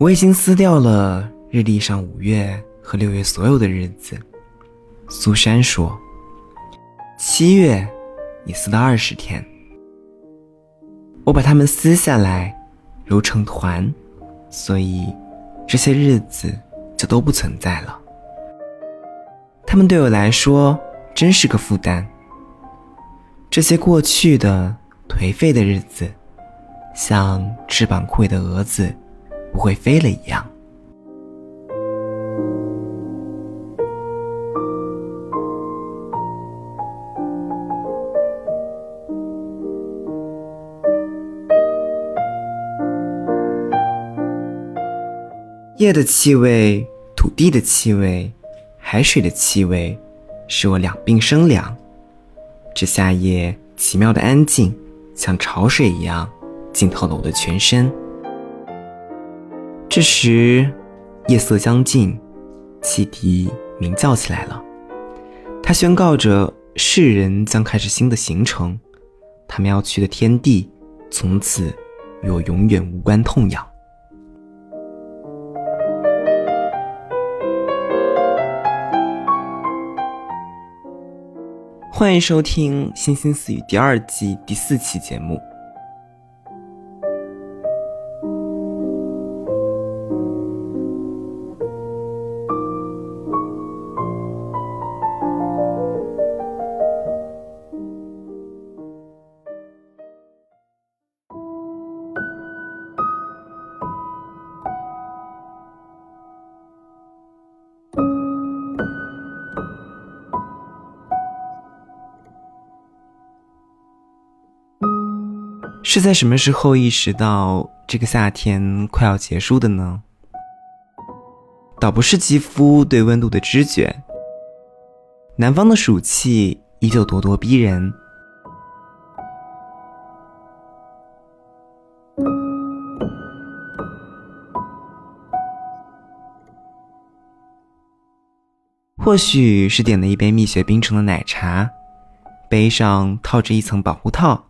我已经撕掉了日历上五月和六月所有的日子。苏珊说：“七月，你撕了二十天。”我把它们撕下来，揉成团，所以这些日子就都不存在了。他们对我来说真是个负担。这些过去的颓废的日子，像翅膀枯萎的蛾子，不会飞了一样。夜的气味，土地的气味，海水的气味，使我两鬓生凉。这夏夜奇妙的安静，像潮水一样浸透了我的全身。这时，夜色将近，汽笛鸣叫起来了。它宣告着世人将开始新的行程，他们要去的天地，从此与我永远无关痛痒。欢迎收听《星星私语》第二季第四期节目。是在什么时候意识到这个夏天快要结束的呢？倒不是肌肤对温度的知觉，南方的暑气依旧咄咄逼人，或许是点了一杯蜜雪冰城的奶茶，杯上套着一层保护套。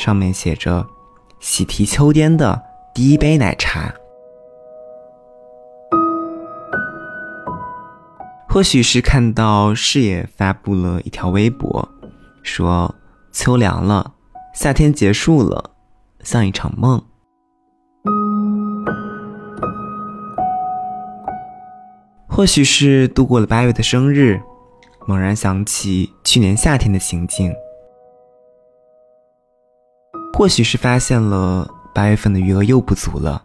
上面写着“喜提秋天的第一杯奶茶”。或许是看到视野发布了一条微博，说秋凉了，夏天结束了，像一场梦。或许是度过了八月的生日，猛然想起去年夏天的情景。或许是发现了八月份的余额又不足了，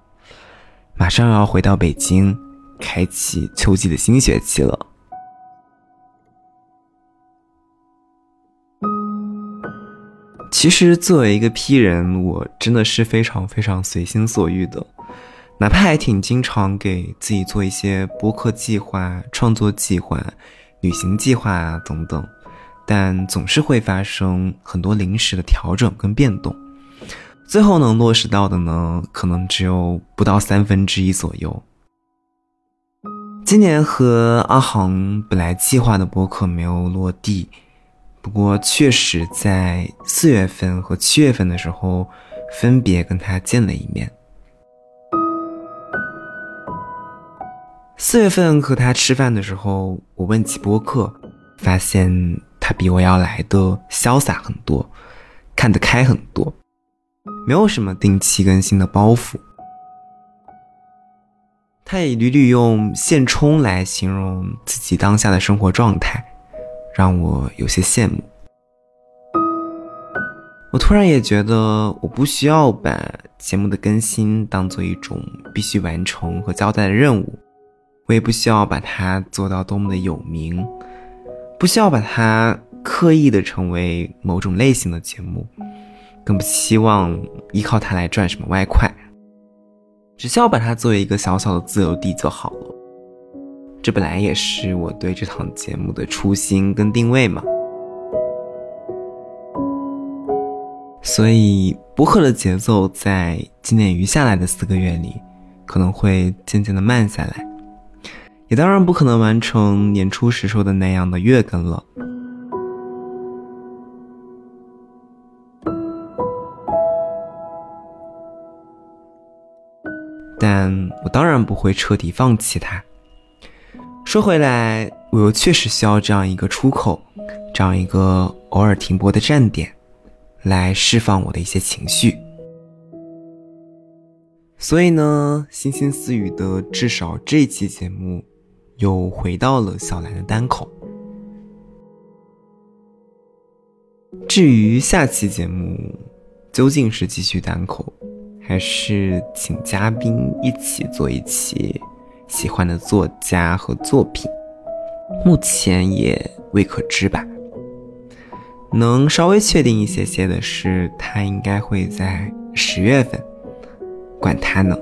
马上要回到北京，开启秋季的新学期了。其实作为一个 P 人，我真的是非常非常随心所欲的，哪怕还挺经常给自己做一些播客计划、创作计划、旅行计划啊等等，但总是会发生很多临时的调整跟变动。最后能落实到的呢，可能只有不到三分之一左右。今年和阿航本来计划的博客没有落地，不过确实在四月份和七月份的时候，分别跟他见了一面。四月份和他吃饭的时候，我问起播客，发现他比我要来的潇洒很多，看得开很多。没有什么定期更新的包袱，他也屡屡用“现充”来形容自己当下的生活状态，让我有些羡慕。我突然也觉得，我不需要把节目的更新当做一种必须完成和交代的任务，我也不需要把它做到多么的有名，不需要把它刻意的成为某种类型的节目。更不希望依靠它来赚什么外快，只需要把它作为一个小小的自由地就好了。这本来也是我对这档节目的初心跟定位嘛。所以播客的节奏在今年余下来的四个月里，可能会渐渐的慢下来，也当然不可能完成年初时说的那样的月更了。但我当然不会彻底放弃它。说回来，我又确实需要这样一个出口，这样一个偶尔停泊的站点，来释放我的一些情绪。所以呢，星星私语的至少这期节目，又回到了小兰的单口。至于下期节目，究竟是继续单口，还是请嘉宾一起做一期喜欢的作家和作品，目前也未可知吧。能稍微确定一些些的是，他应该会在十月份。管他呢。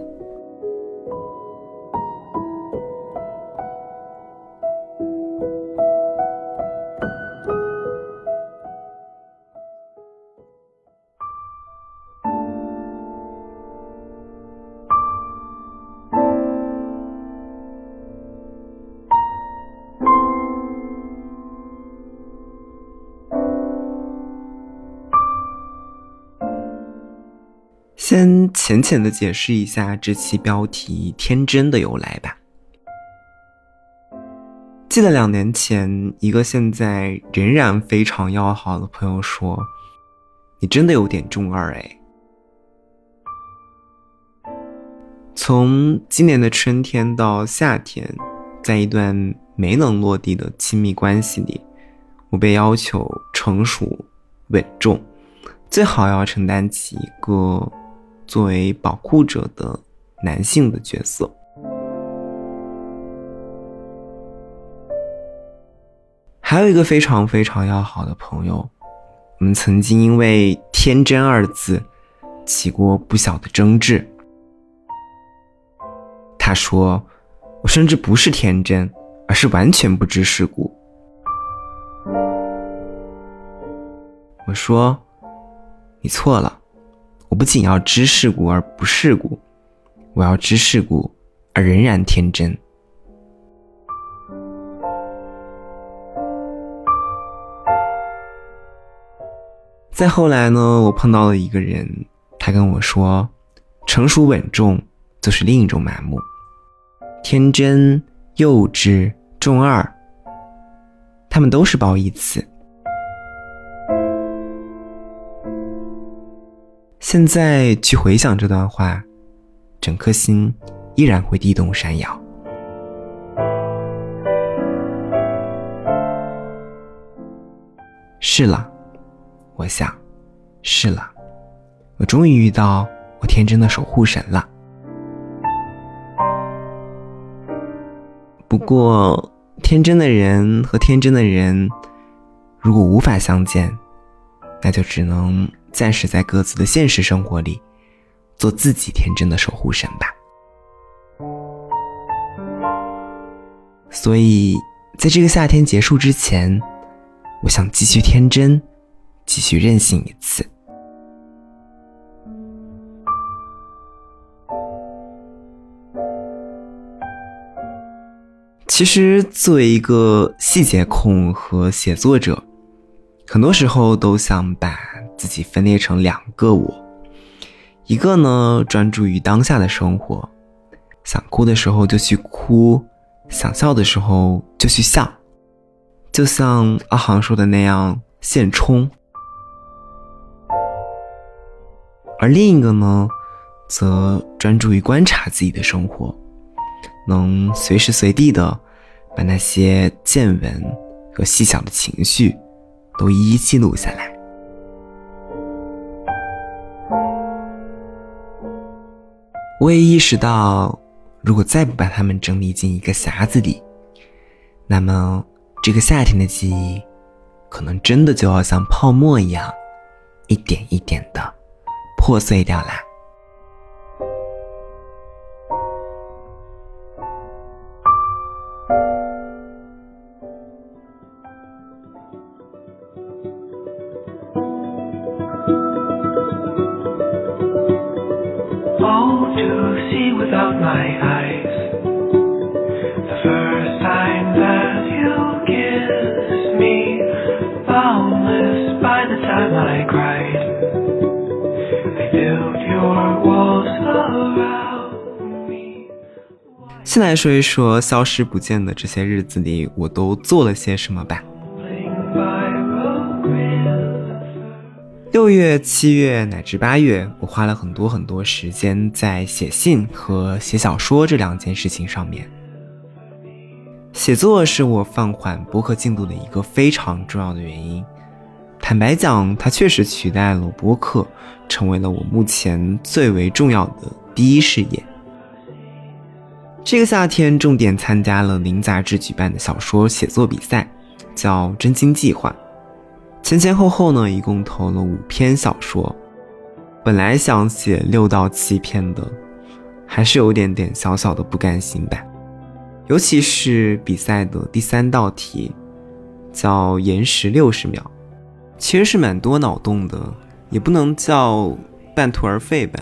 浅浅的解释一下这期标题“天真”的由来吧。记得两年前，一个现在仍然非常要好的朋友说：“你真的有点中二哎。”从今年的春天到夏天，在一段没能落地的亲密关系里，我被要求成熟、稳重，最好要承担起一个。作为保护者的男性的角色，还有一个非常非常要好的朋友，我们曾经因为“天真”二字起过不小的争执。他说：“我甚至不是天真，而是完全不知世故。”我说：“你错了。”我不仅要知世故而不世故，我要知世故而仍然天真。再后来呢，我碰到了一个人，他跟我说：“成熟稳重就是另一种麻木，天真幼稚中二，他们都是褒义词。”现在去回想这段话，整颗心依然会地动山摇。是了，我想，是了，我终于遇到我天真的守护神了。不过，天真的人和天真的人，如果无法相见，那就只能。暂时在各自的现实生活里，做自己天真的守护神吧。所以，在这个夏天结束之前，我想继续天真，继续任性一次。其实，作为一个细节控和写作者，很多时候都想把。自己分裂成两个我，一个呢专注于当下的生活，想哭的时候就去哭，想笑的时候就去笑，就像阿航说的那样现充；而另一个呢，则专注于观察自己的生活，能随时随地的把那些见闻和细小的情绪都一一记录下来。我也意识到，如果再不把它们整理进一个匣子里，那么这个夏天的记忆，可能真的就要像泡沫一样，一点一点的破碎掉了。来说一说消失不见的这些日子里，我都做了些什么吧。六月、七月乃至八月，我花了很多很多时间在写信和写小说这两件事情上面。写作是我放缓播客进度的一个非常重要的原因。坦白讲，它确实取代了播客，成为了我目前最为重要的第一事业。这个夏天，重点参加了《林》杂志举办的小说写作比赛，叫“真金计划”。前前后后呢，一共投了五篇小说。本来想写六到七篇的，还是有点点小小的不甘心吧。尤其是比赛的第三道题，叫“延时六十秒”，其实是蛮多脑洞的，也不能叫半途而废吧，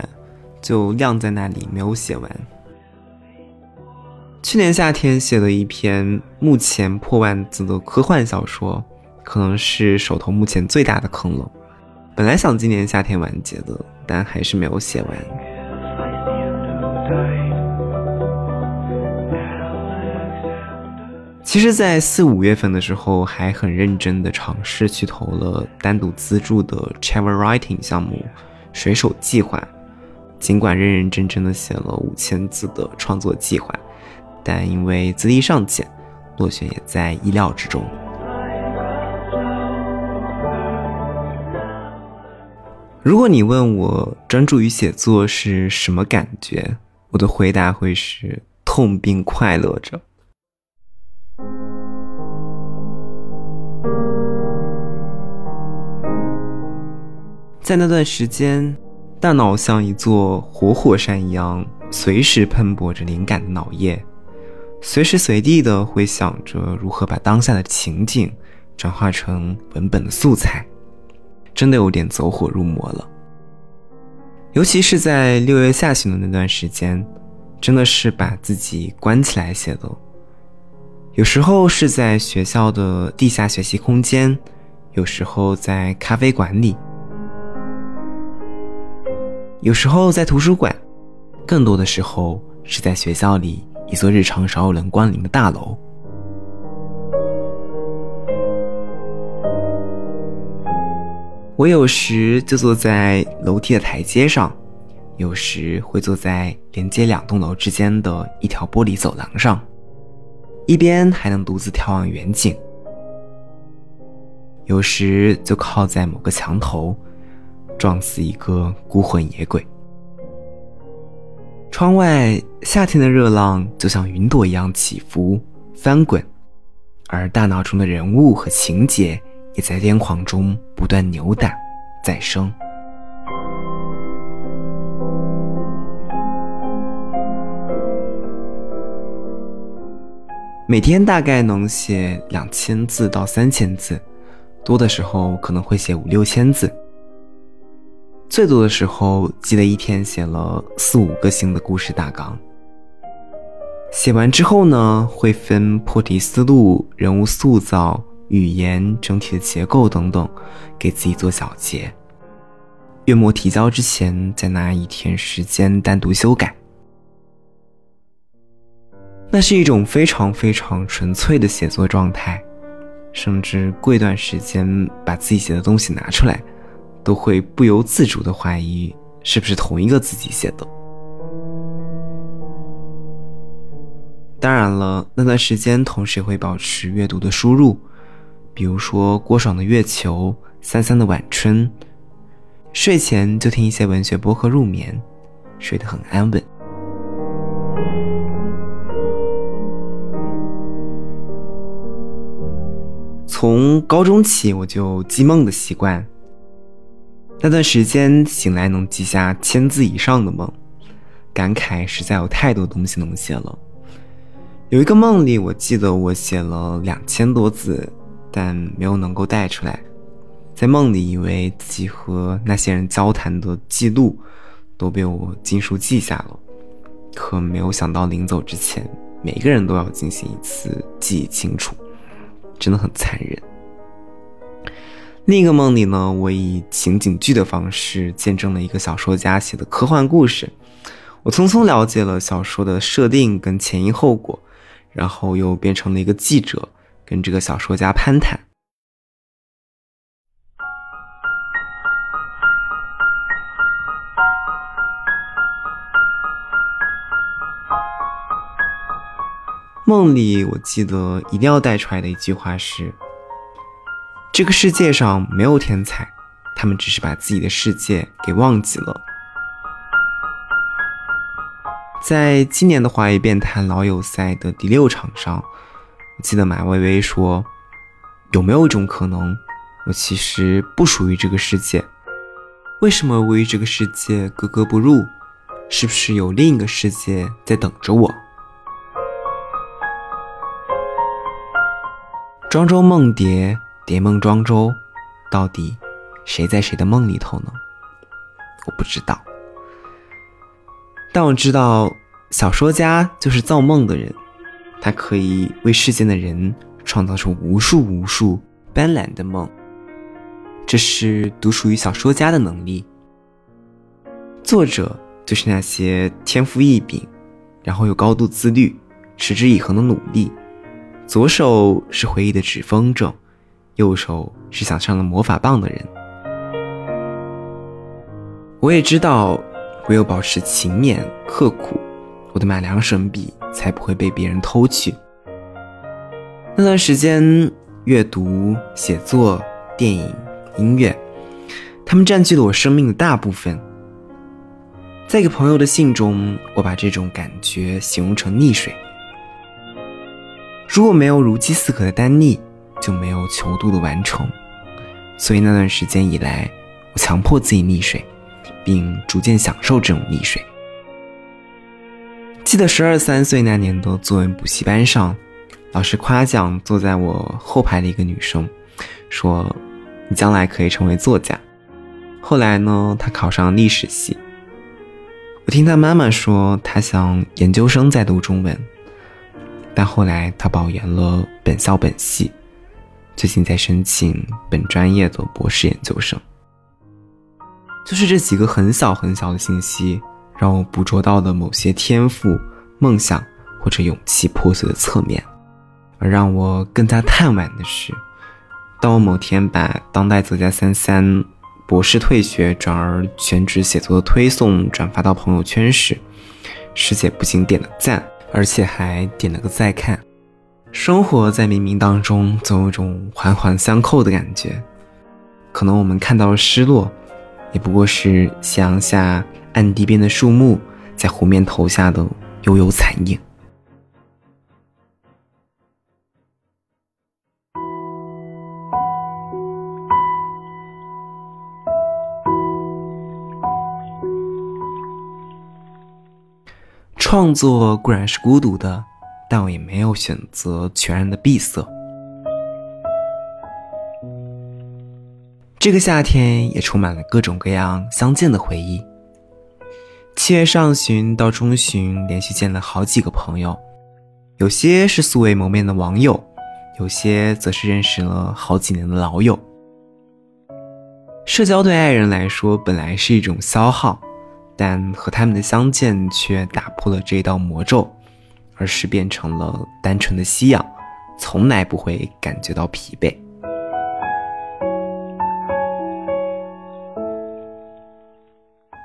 就晾在那里没有写完。去年夏天写了一篇目前破万字的科幻小说。可能是手头目前最大的坑了。本来想今年夏天完结的，但还是没有写完。其实，在四五月份的时候，还很认真的尝试去投了单独资助的 Chaver writing 项目“水手计划”。尽管认认真真的写了五千字的创作计划，但因为资历尚浅，落选也在意料之中。如果你问我专注于写作是什么感觉，我的回答会是痛并快乐着。在那段时间，大脑像一座活火山一样，随时喷薄着灵感的脑液，随时随地的会想着如何把当下的情景转化成文本的素材。真的有点走火入魔了，尤其是在六月下旬的那段时间，真的是把自己关起来写的。有时候是在学校的地下学习空间，有时候在咖啡馆里，有时候在图书馆，更多的时候是在学校里一座日常少有人光临的大楼。我有时就坐在楼梯的台阶上，有时会坐在连接两栋楼之间的一条玻璃走廊上，一边还能独自眺望远景。有时就靠在某个墙头，撞死一个孤魂野鬼。窗外夏天的热浪就像云朵一样起伏翻滚，而大脑中的人物和情节。也在癫狂中不断扭打、再生。每天大概能写两千字到三千字，多的时候可能会写五六千字。最多的时候，记得一天写了四五个新的故事大纲。写完之后呢，会分破题思路、人物塑造。语言整体的结构等等，给自己做小结。月末提交之前，再拿一天时间单独修改。那是一种非常非常纯粹的写作状态，甚至过一段时间把自己写的东西拿出来，都会不由自主的怀疑是不是同一个自己写的。当然了，那段时间同时也会保持阅读的输入。比如说郭爽的《月球》，三三的《晚春》，睡前就听一些文学播客入眠，睡得很安稳。从高中起我就记梦的习惯，那段时间醒来能记下千字以上的梦，感慨实在有太多东西能写了。有一个梦里，我记得我写了两千多字。但没有能够带出来，在梦里以为自己和那些人交谈的记录都被我尽数记下了，可没有想到临走之前，每个人都要进行一次记忆清楚，真的很残忍。另一个梦里呢，我以情景剧的方式见证了一个小说家写的科幻故事，我匆匆了解了小说的设定跟前因后果，然后又变成了一个记者，跟这个小说家攀谈。梦里，我记得一定要带出来的一句话是：“这个世界上没有天才，他们只是把自己的世界给忘记了。”在今年的华语辩坛老友赛的第六场上，我记得马薇薇说：“有没有一种可能，我其实不属于这个世界？为什么我与这个世界格格不入？是不是有另一个世界在等着我？”庄周梦蝶，蝶梦庄周，到底谁在谁的梦里头呢？我不知道。但我知道，小说家就是造梦的人，他可以为世间的人创造出无数无数斑斓的梦。这是独属于小说家的能力。作者就是那些天赋异禀，然后又高度自律、持之以恒的努力。左手是回忆的指风筝，右手是想上了魔法棒的人。我也知道。唯有保持勤勉刻苦，我的买两省笔才不会被别人偷去。那段时间，阅读、写作、电影、音乐，他们占据了我生命的大部分。在一个朋友的信中，我把这种感觉形容成溺水。如果没有如饥似渴的丹溺，就没有求度的完成。所以那段时间以来，我强迫自己溺水。并逐渐享受这种溺水。记得十二三岁那年的作文补习班上，老师夸奖坐在我后排的一个女生，说：“你将来可以成为作家。”后来呢，她考上历史系。我听她妈妈说，她想研究生再读中文，但后来她保研了本校本系，最近在申请本专业的博士研究生。就是这几个很小很小的信息，让我捕捉到的某些天赋、梦想或者勇气破碎的侧面。而让我更加叹惋的是，当我某天把当代作家三三博士退学转而全职写作的推送转发到朋友圈时，师姐不仅点了赞，而且还点了个再看。生活在冥冥当中，总有种环环相扣的感觉。可能我们看到了失落。也不过是夕阳下岸堤边的树木，在湖面投下的悠悠残影。创作固然是孤独的，但我也没有选择全然的闭塞。这个夏天也充满了各种各样相见的回忆。七月上旬到中旬，连续见了好几个朋友，有些是素未谋面的网友，有些则是认识了好几年的老友。社交对爱人来说本来是一种消耗，但和他们的相见却打破了这道魔咒，而是变成了单纯的吸氧，从来不会感觉到疲惫。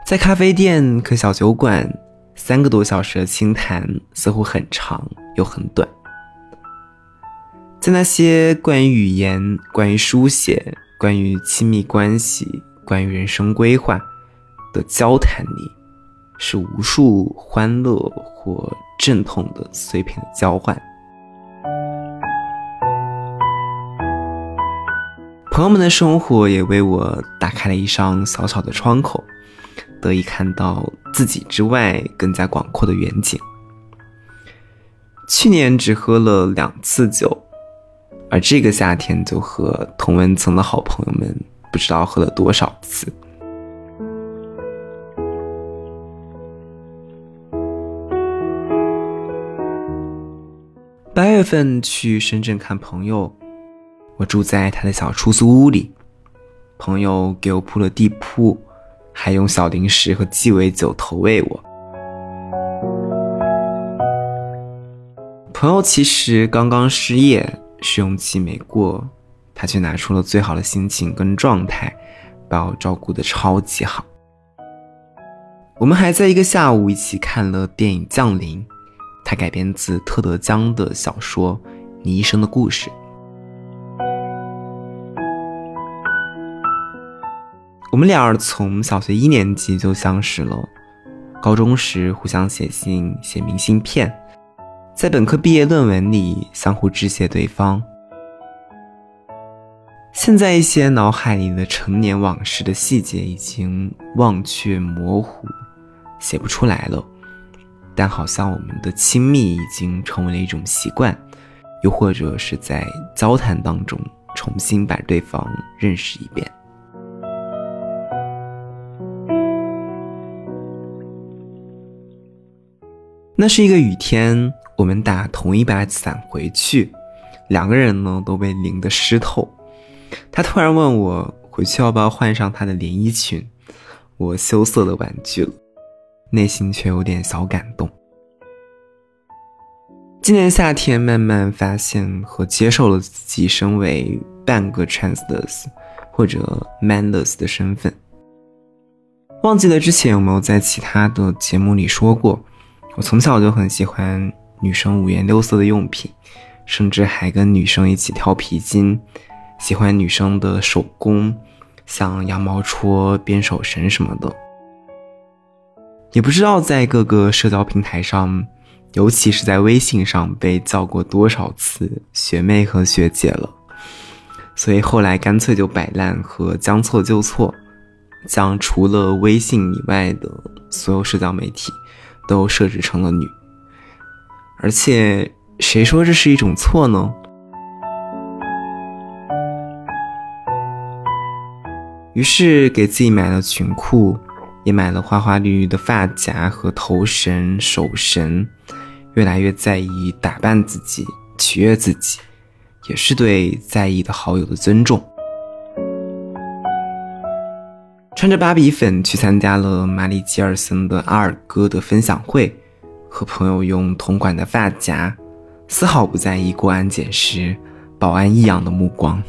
在咖啡店和小酒馆，三个多小时的倾谈似乎很长又很短。在那些关于语言、关于书写、关于亲密关系、关于人生规划的交谈里，是无数欢乐或阵痛的碎片的交换。朋友们的生活也为我打开了一扇小小的窗口。得以看到自己之外更加广阔的远景。去年只喝了两次酒，而这个夏天就和同文层的好朋友们不知道喝了多少次。八月份去深圳看朋友，我住在他的小出租屋里，朋友给我铺了地铺，还用小零食和鸡尾酒投喂我。朋友其实刚刚失业，试用期没过，他却拿出了最好的心情跟状态，把我照顾的超级好。我们还在一个下午一起看了电影《降临》。它改编自特德·江的小说《你一生的故事》。我们俩从小学一年级就相识了，高中时互相写信、写明信片，在本科毕业论文里相互致谢对方。现在一些脑海里的成年往事的细节已经忘却模糊。写不出来了，但好像我们的亲密已经成为了一种习惯，又或者是在交谈当中重新把对方认识一遍。那是一个雨天，我们打同一把伞回去，两个人呢都被淋得湿透。他突然问我回去要不要换上他的连衣裙，我羞涩的婉拒了。内心却有点小感动。今年夏天，慢慢发现和接受了自己身为半个 transless 或者 manless 的身份。忘记了之前有没有在其他的节目里说过，我从小就很喜欢女生五颜六色的用品，甚至还跟女生一起跳皮筋，喜欢女生的手工，像羊毛戳、编手绳什么的。也不知道在各个社交平台上，尤其是在微信上被叫过多少次学妹和学姐了，所以后来干脆就摆烂和将错就错，将除了微信以外的所有社交媒体都设置成了女。而且谁说这是一种错呢？于是给自己买了裙裤。也买了花花绿绿的发夹和头绳、手绳，越来越在意打扮自己、取悦自己，也是对在意的好友的尊重。穿着芭比粉去参加了马里吉尔森的阿尔戈的分享会，和朋友用同款的发夹，丝毫不在意过安检时保安异样的目光。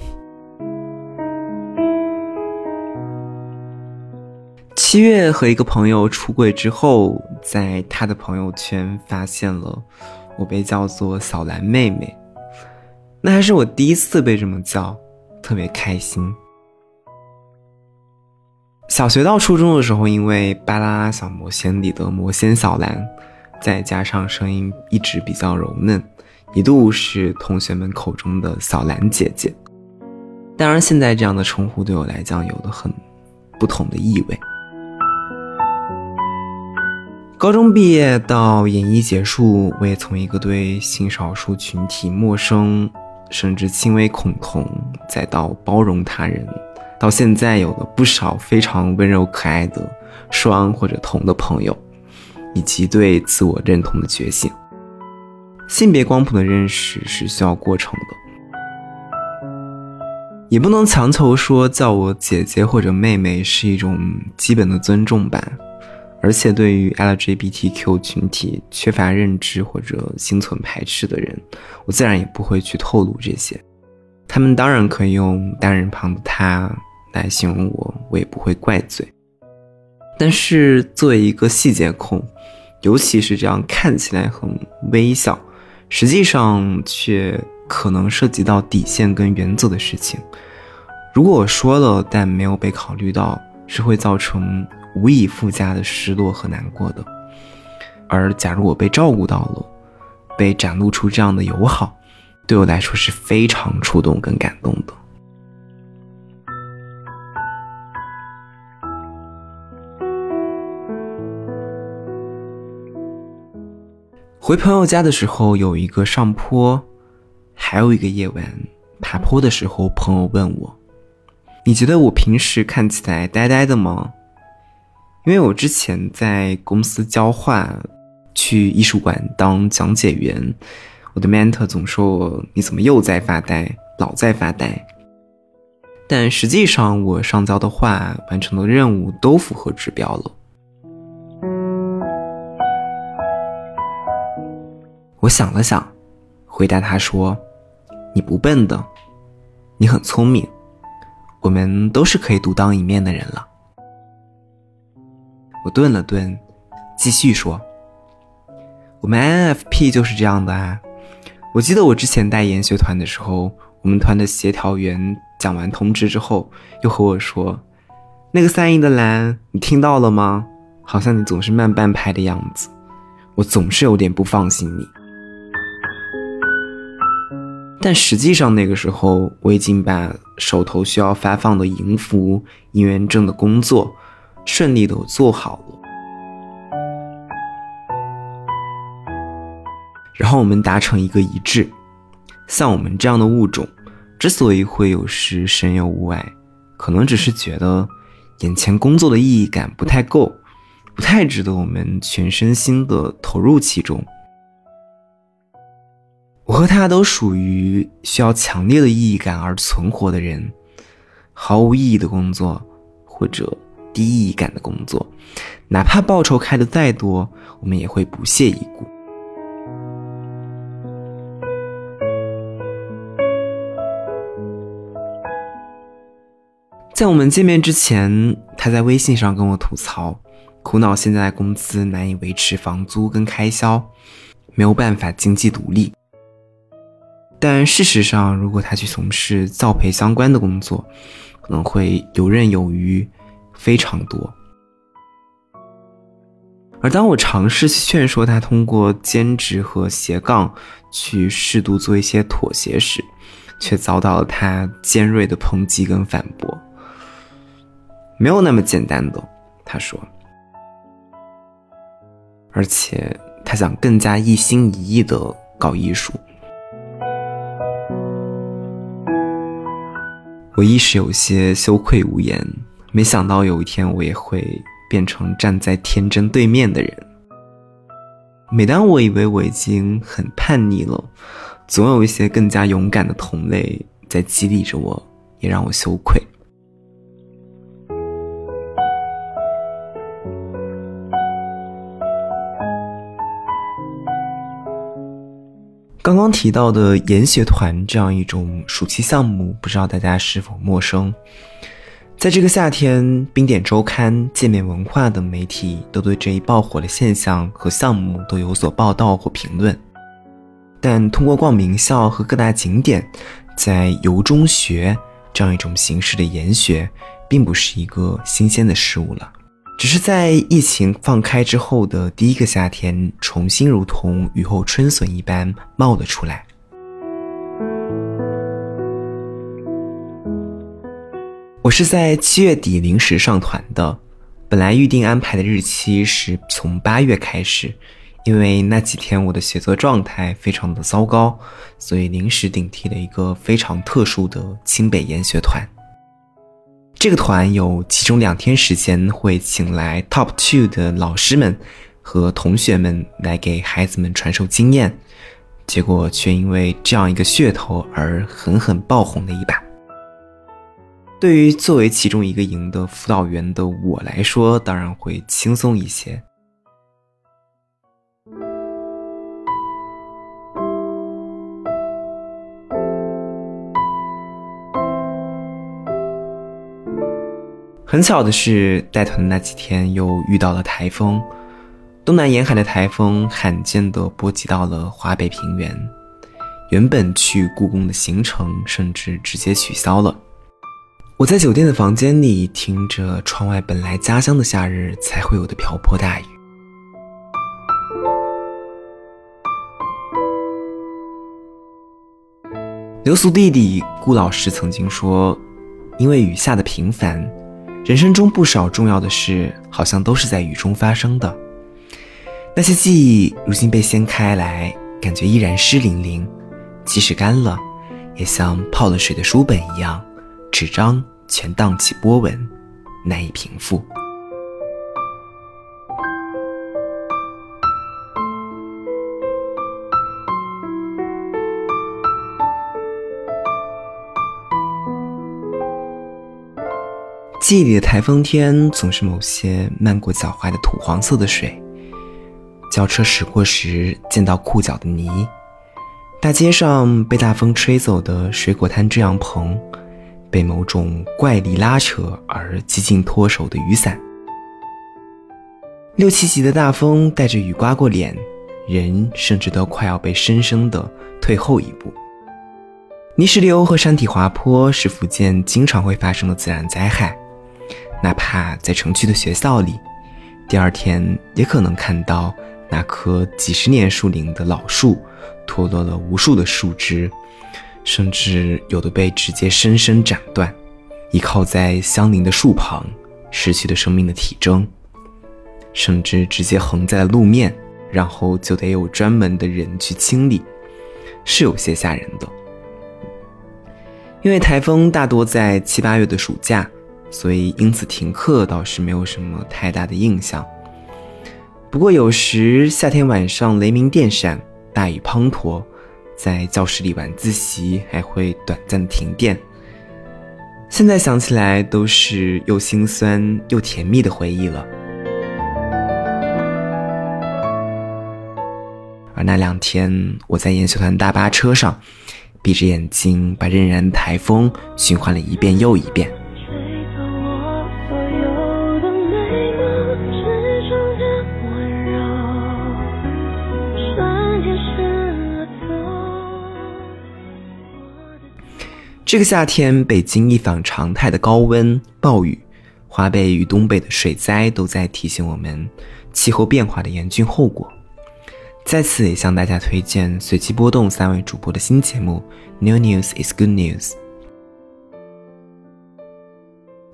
七月和一个朋友出柜之后，在他的朋友圈发现了我被叫做小兰妹妹，那还是我第一次被这么叫，特别开心。小学到初中的时候，因为《巴啦啦小魔仙》里的魔仙小兰，再加上声音一直比较柔嫩，一度是同学们口中的小兰姐姐。当然，现在这样的称呼对我来讲有了很不同的意味。高中毕业到演艺结束，我也从一个对性少数群体陌生，甚至轻微恐同，再到包容他人，到现在有了不少非常温柔可爱的双或者同的朋友，以及对自我认同的觉醒。性别光谱的认识是需要过程的，也不能强求说叫我姐姐或者妹妹是一种基本的尊重吧。而且，对于 LGBTQ 群体缺乏认知或者心存排斥的人，我自然也不会去透露这些。他们当然可以用单人旁的他来形容我，我也不会怪罪。但是，作为一个细节控，尤其是这样看起来很微小，实际上却可能涉及到底线跟原则的事情，如果我说了，但没有被考虑到，是会造成。无以复加的失落和难过的，而假如我被照顾到了，被展露出这样的友好，对我来说是非常触动跟感动的。回朋友家的时候，有一个上坡，还有一个夜晚爬坡的时候，朋友问我：“你觉得我平时看起来呆呆的吗？”因为我之前在公司教画，去艺术馆当讲解员，我的 mentor 总说我你怎么又在发呆，老在发呆。但实际上，我上交的画、完成的任务都符合指标了。我想了想，回答他说：“你不笨的，你很聪明，我们都是可以独当一面的人了。”我顿了顿，继续说：“我们 NFP 就是这样的啊。我记得我之前带研学团的时候，我们团的协调员讲完通知之后，又和我说：‘那个三亿的蓝，你听到了吗？好像你总是慢半拍的样子，我总是有点不放心你。’但实际上那个时候，我已经把手头需要发放的银服、银元证的工作顺利的做好了。然后我们达成一个一致，像我们这样的物种，之所以会有时神游物外，可能只是觉得眼前工作的意义感不太够，不太值得我们全身心的投入其中。我和他都属于需要强烈的意义感而存活的人，毫无意义的工作或者低意义感的工作，哪怕报酬开的再多，我们也会不屑一顾。在我们见面之前，他在微信上跟我吐槽，苦恼现在工资难以维持房租跟开销，没有办法经济独立。但事实上，如果他去从事造培相关的工作，可能会游刃有余，非常多。而当我尝试劝说他通过兼职和斜杠去适度做一些妥协时，却遭到了他尖锐的抨击跟反驳。没有那么简单的，他说。而且他想更加一心一意的搞艺术。我一时有些羞愧无言，没想到有一天我也会变成站在天真对面的人。每当我以为我已经很叛逆了，总有一些更加勇敢的同类在激励着我，也让我羞愧。刚刚提到的研学团这样一种暑期项目，不知道大家是否陌生？在这个夏天，冰点周刊、界面文化等媒体都对这一爆火的现象和项目都有所报道或评论。但通过逛名校和各大景点，在游中学这样一种形式的研学，并不是一个新鲜的事物了。只是在疫情放开之后的第一个夏天，重新如同雨后春笋一般冒了出来。我是在七月底临时上团的，本来预定安排的日期是从八月开始，因为那几天我的写作状态非常的糟糕，所以临时顶替了一个非常特殊的清北研学团。这个团有其中两天时间会请来 Top Two 的老师们和同学们来给孩子们传授经验，结果却因为这样一个噱头而狠狠爆红了一把。对于作为其中一个营的辅导员的我来说，当然会轻松一些。很巧的是，带团的那几天又遇到了台风，东南沿海的台风罕见的波及到了华北平原，原本去故宫的行程甚至直接取消了。我在酒店的房间里听着窗外本来家乡的夏日才会有的瓢泼大雨。流苏弟弟顾老师曾经说：“因为雨下的频繁。”人生中不少重要的事，好像都是在雨中发生的。那些记忆如今被掀开来，感觉依然湿淋淋，即使干了，也像泡了水的书本一样，纸张全荡起波纹，难以平复。记忆里的台风天总是某些漫过脚踝的土黄色的水，轿车驶过时溅到裤脚的泥，大街上被大风吹走的水果摊遮阳棚，被某种怪力拉扯而几近脱手的雨伞。六七级的大风带着雨刮过脸，人甚至都快要被生生的退后一步。泥石流和山体滑坡是福建经常会发生的自然灾害，哪怕在城区的学校里，第二天也可能看到那棵几十年树龄的老树脱落了无数的树枝，甚至有的被直接生生斩断，依靠在相邻的树旁，失去了生命的体征。甚至直接横在了路面，然后就得有专门的人去清理，是有些吓人的。因为台风大多在七八月的暑假，所以因此停课倒是没有什么太大的印象。不过有时夏天晚上雷鸣电闪，大雨滂沱，在教室里晚自习还会短暂停电。现在想起来都是又心酸又甜蜜的回忆了。而那两天，我在研修团大巴车上，闭着眼睛把任然的台风循环了一遍又一遍。这个夏天，北京一反常态的高温、暴雨、华北与东北的水灾，都在提醒我们气候变化的严峻后果。在此也向大家推荐随机波动三位主播的新节目《New News is Good News》。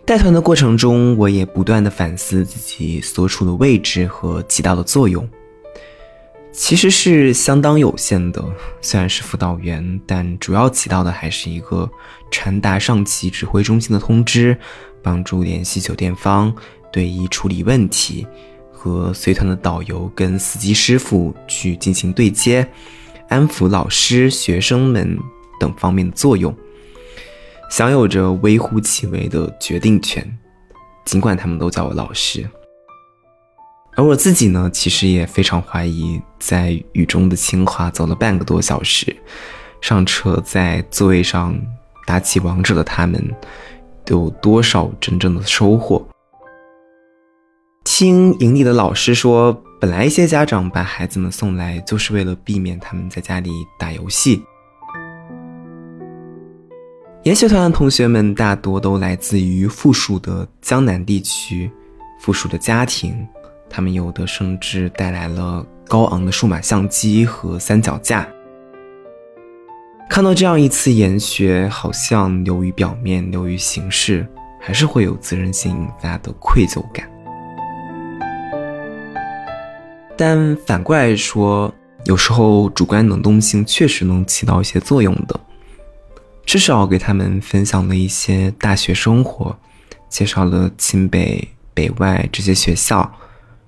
带团的过程中，我也不断的反思自己所处的位置和起到的作用，其实是相当有限的。虽然是辅导员，但主要起到的还是一个传达上级指挥中心的通知，帮助联系酒店方，对一处理问题。和随团的导游跟司机师傅去进行对接，安抚老师、学生们等方面的作用，享有着微乎其微的决定权。尽管他们都叫我老师，而我自己呢，其实也非常怀疑，在雨中的清华走了半个多小时，上车在座位上打起王者的他们，有多少真正的收获。听营里的老师说，本来一些家长把孩子们送来就是为了避免他们在家里打游戏。研学团的同学们大多都来自于富庶的江南地区，富庶的家庭，他们有的甚至带来了高昂的数码相机和三脚架。看到这样一次研学，好像流于表面，流于形式，还是会有责任心引发的愧疚感。但反过来说，有时候主观能动性确实能起到一些作用的。至少给他们分享了一些大学生活，介绍了清北、北外这些学校，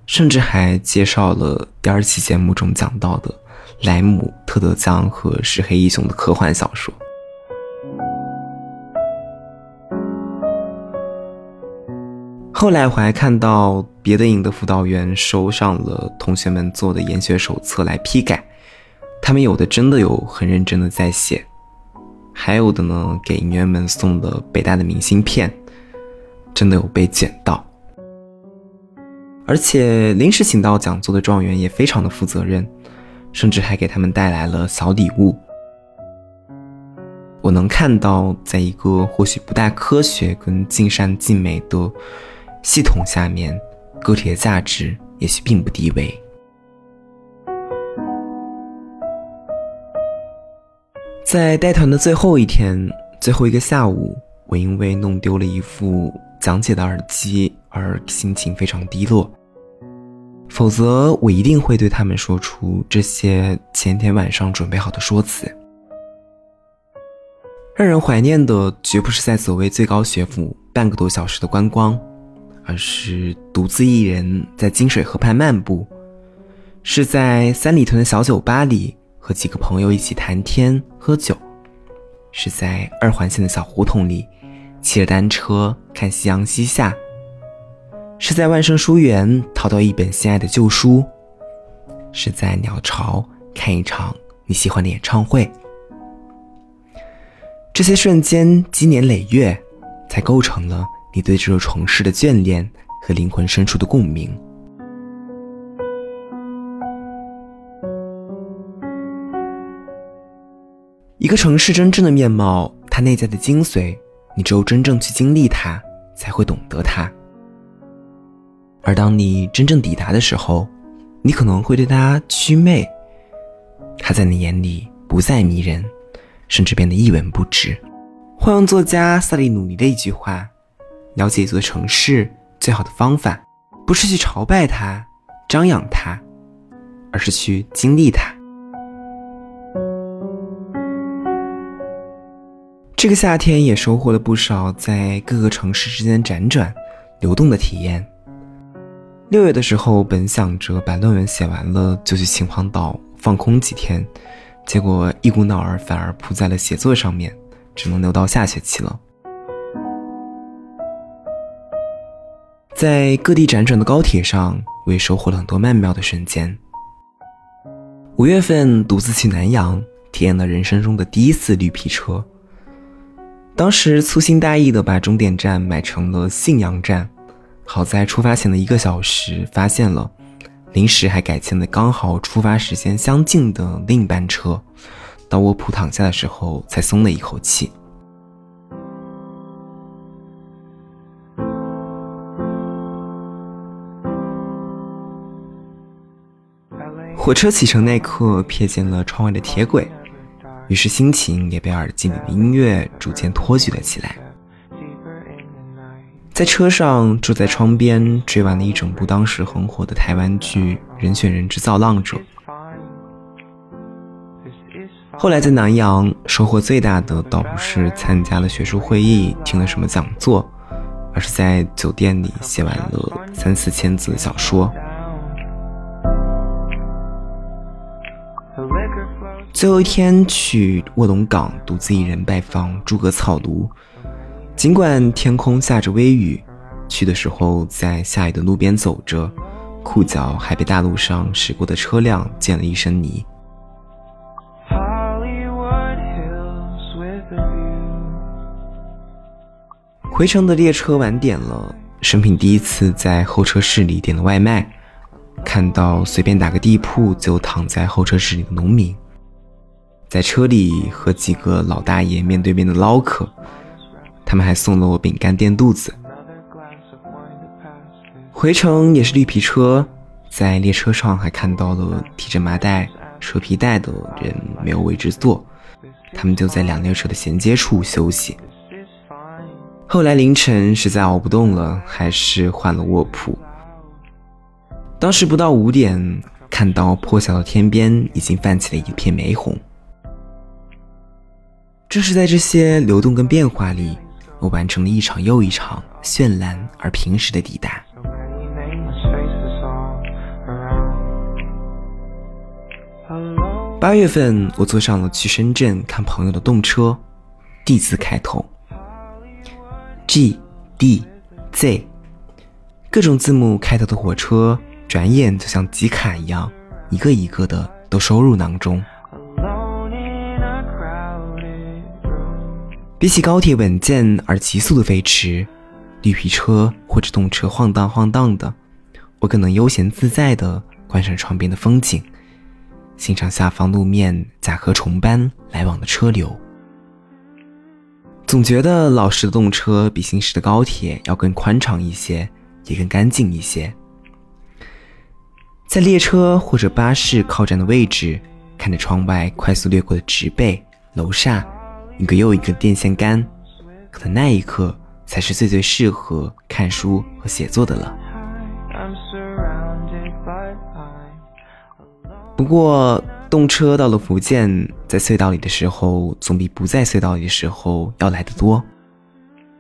甚至还介绍了第二期节目中讲到的莱姆、特德·江和石黑一雄的科幻小说。后来我还看到别的营的辅导员收上了同学们做的研学手册来批改，他们有的真的有很认真的在写，还有的呢给营员们送的北大的明信片，真的有被捡到。而且临时请到讲座的状元也非常的负责任，甚至还给他们带来了小礼物。我能看到，在一个或许不大科学跟尽善尽美的。系统下面，个体的价值也许并不低微。在带团的最后一天，最后一个下午，我因为弄丢了一副讲解的耳机而心情非常低落。否则，我一定会对他们说出这些前天晚上准备好的说辞。让人怀念的，绝不是在所谓最高学府半个多小时的观光。而是独自一人在金水河畔漫步，是在三里屯的小酒吧里和几个朋友一起谈天喝酒，是在二环线的小胡同里骑着单车看夕阳西下，是在万盛书园淘到一本心爱的旧书，是在鸟巢看一场你喜欢的演唱会。这些瞬间积年累月，才构成了你对这座城市的眷恋和灵魂深处的共鸣。一个城市真正的面貌，它内在的精髓，你只有真正去经历它，才会懂得它。而当你真正抵达的时候，你可能会对它祛魅，它在你眼里不再迷人，甚至变得一文不值。换用作家萨利努尼的一句话：“了解一座城市最好的方法，不是去朝拜它、张扬它，而是去经历它。”这个夏天也收获了不少在各个城市之间辗转、流动的体验。六月的时候，本想着把论文写完了就去秦皇岛放空几天，结果一股脑儿反而扑在了写作上面，只能留到下学期了。在各地辗转的高铁上，我也收获了很多曼妙的瞬间。五月份独自去南阳，体验了人生中的第一次绿皮车。当时粗心大意的把终点站买成了信阳站，好在出发前的一个小时发现了，临时还改签了刚好出发时间相近的另一班车，到卧铺躺下的时候才松了一口气。火车启程那刻，瞥见了窗外的铁轨。于是心情也被耳机里的音乐逐渐托举了起来。在车上，坐在窗边追完了一整部当时很火的台湾剧《人选人之造浪者》。后来在南阳，收获最大的倒不是参加了学术会议、听了什么讲座，而是在酒店里写完了三四千字的小说。最后一天去卧龙岗，独自一人拜访诸葛草庐。尽管天空下着微雨，去的时候在下雨的路边走着，裤脚还被大路上驶过的车辆溅了一身泥。回程的列车晚点了，生平第一次在候车室里点了外卖，看到随便打个地铺就躺在候车室里的农民。在车里和几个老大爷面对面的唠嗑，他们还送了我饼干垫肚子。回程也是绿皮车，在列车上还看到了提着麻袋、扯皮带的人没有位置坐，他们就在两列车的衔接处休息。后来凌晨实在熬不动了，还是换了卧铺。当时不到五点，看到破晓的天边已经泛起了一片玫红。正是在这些流动跟变化里，我完成了一场又一场绚烂而平实的抵达。八月份，我坐上了去深圳看朋友的动车，D 字开头，G、D、Z，各种字母开头的火车，转眼就像集卡一样，一个一个的都收入囊中。比起高铁稳健而急速的飞驰，绿皮车或者动车晃荡晃荡的，我更能悠闲自在地观赏窗边的风景，欣赏下方路面甲壳虫般来往的车流。总觉得老式的动车比新式的高铁要更宽敞一些，也更干净一些。在列车或者巴士靠站的位置，看着窗外快速掠过的植被、楼厦。一个又一个电线杆，可能那一刻才是最最适合看书和写作的了。不过，动车到了福建，在隧道里的时候，总比不在隧道里的时候要来得多。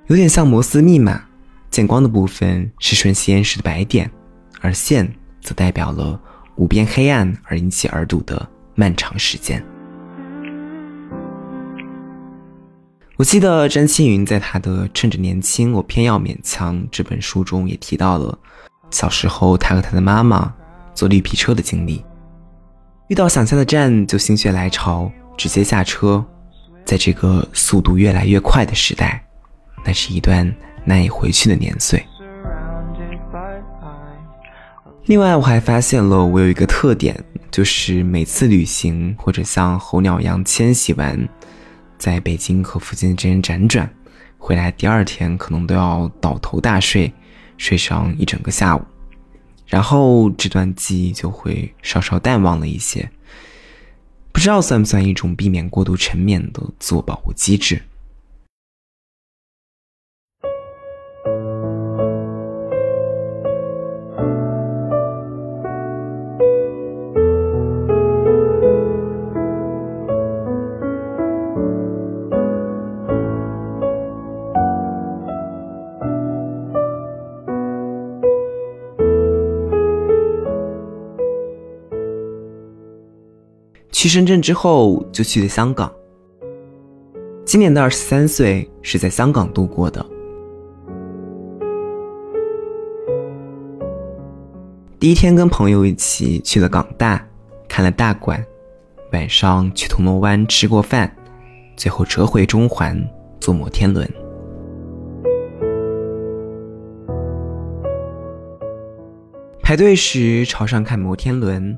有点像摩斯密码，见光的部分是瞬息延时的白点，而线则代表了无边黑暗而引起耳堵的漫长时间。我记得詹青云在他的《趁着年轻，我偏要勉强》这本书中也提到了小时候他和他的妈妈坐绿皮车的经历。遇到想下的站就心血来潮直接下车。在这个速度越来越快的时代，那是一段难以回去的年岁。另外，我还发现了我有一个特点，就是每次旅行或者像候鸟一样迁徙完，在北京和附近之间辗转，回来第二天可能都要倒头大睡，睡上一整个下午，然后这段记忆就会稍稍淡忘了一些。不知道算不算一种避免过度沉湎的自我保护机制。去深圳之后，就去了香港。今年的二十三岁是在香港度过的。第一天跟朋友一起去了港大，看了大馆，晚上去铜锣湾吃过饭，最后折回中环坐摩天轮。排队时朝上看摩天轮，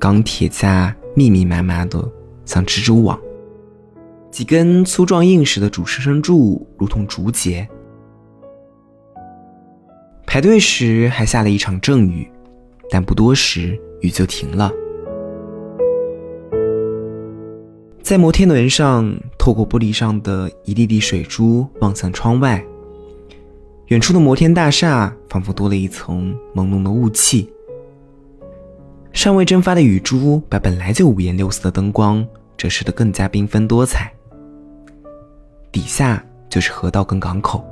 钢铁架。密密麻麻的，像蜘蛛网。几根粗壮硬实的主支撑柱如同竹节。排队时还下了一场阵雨，但不多时雨就停了。在摩天轮上，透过玻璃上的一粒粒水珠望向窗外，远处的摩天大厦仿佛多了一层朦胧的雾气。尚未蒸发的雨珠，把本来就五颜六色的灯光折射得更加缤纷多彩。底下就是河道跟港口，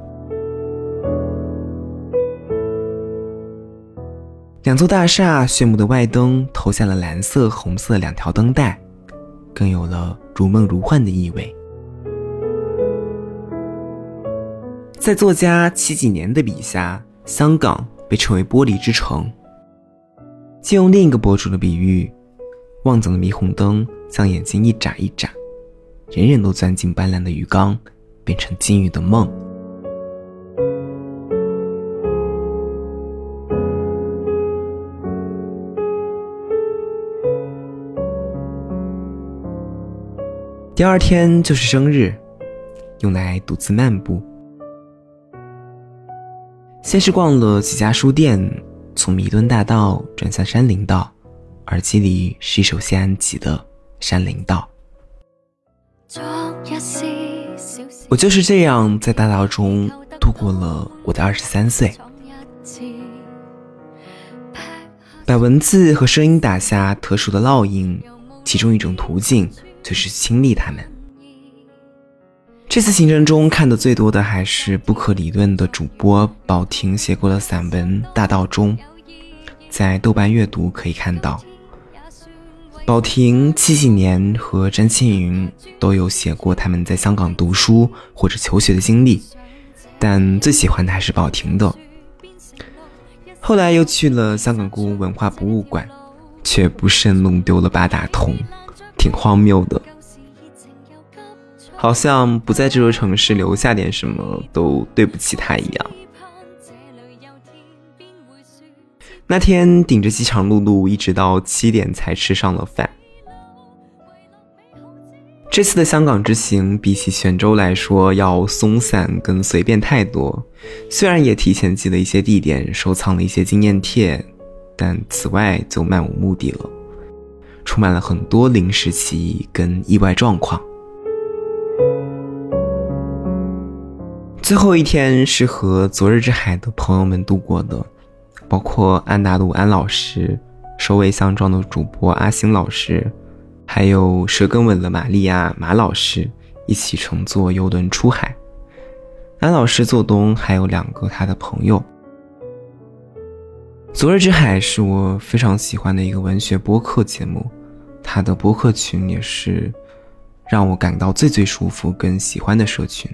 两座大厦炫目的外灯投下了蓝色、红色两条灯带，更有了如梦如幻的意味。在作家七几年的笔下，香港被称为“玻璃之城”。借用另一个博主的比喻，望总的霓虹灯像眼睛一眨一眨，人人都钻进斑斓的鱼缸，变成金鱼的梦。第二天就是生日，用来独自漫步。先是逛了几家书店。从弥敦大道转向山林道，耳机里是一首谢安琪的《山林道》。我就是这样在大道中度过了我的二十三岁，把文字和声音打下特殊的烙印，其中一种途径就是亲历他们。这次行程中看的最多的还是不可理论的主播宝婷写过的散文《大道中》，在豆瓣阅读可以看到，宝婷七几年和詹青云都有写过他们在香港读书或者求学的经历，但最喜欢的还是宝婷的。后来又去了香港故宫文化博物馆，却不慎弄丢了八达通，挺荒谬的。好像不在这座城市留下点什么都对不起他一样。那天顶着饥肠辘辘，一直到七点才吃上了饭。这次的香港之行比起泉州来说要松散跟随便太多，虽然也提前记了一些地点，收藏了一些纪念帖，但此外就漫无目的了，充满了很多临时起意跟意外状况。最后一天是和昨日之海的朋友们度过的，包括安达鲁安老师、首尾相撞的主播阿星老师，还有舌根吻了玛利亚马老师，一起乘坐游轮出海。安老师做东，还有两个他的朋友。昨日之海是我非常喜欢的一个文学播客节目，他的播客群也是让我感到最最舒服跟喜欢的社群。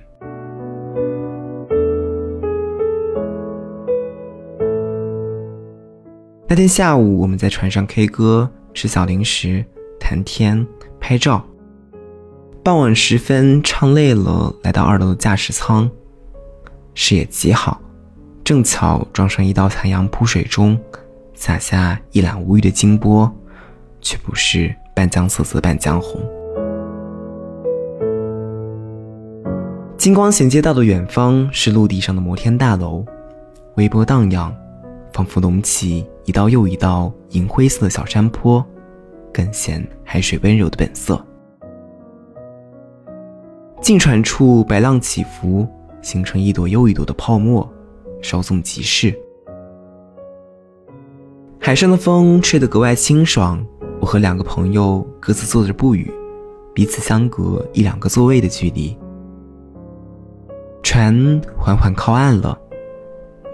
那天下午，我们在船上 K 歌，吃小零食、谈天、拍照。傍晚时分，唱累了，来到二楼的驾驶舱，视野极好，正巧撞上一道残阳铺水中，洒下一览无余的金波，却不是半江瑟瑟半江红。金光衔接到的远方是陆地上的摩天大楼，微波荡漾，仿佛隆起一道又一道银灰色的小山坡，更显海水温柔的本色。近船处白浪起伏，形成一朵又一朵的泡沫，稍纵即逝。海上的风吹得格外清爽，我和两个朋友各自坐着不语，彼此相隔一两个座位的距离。船缓缓靠岸了，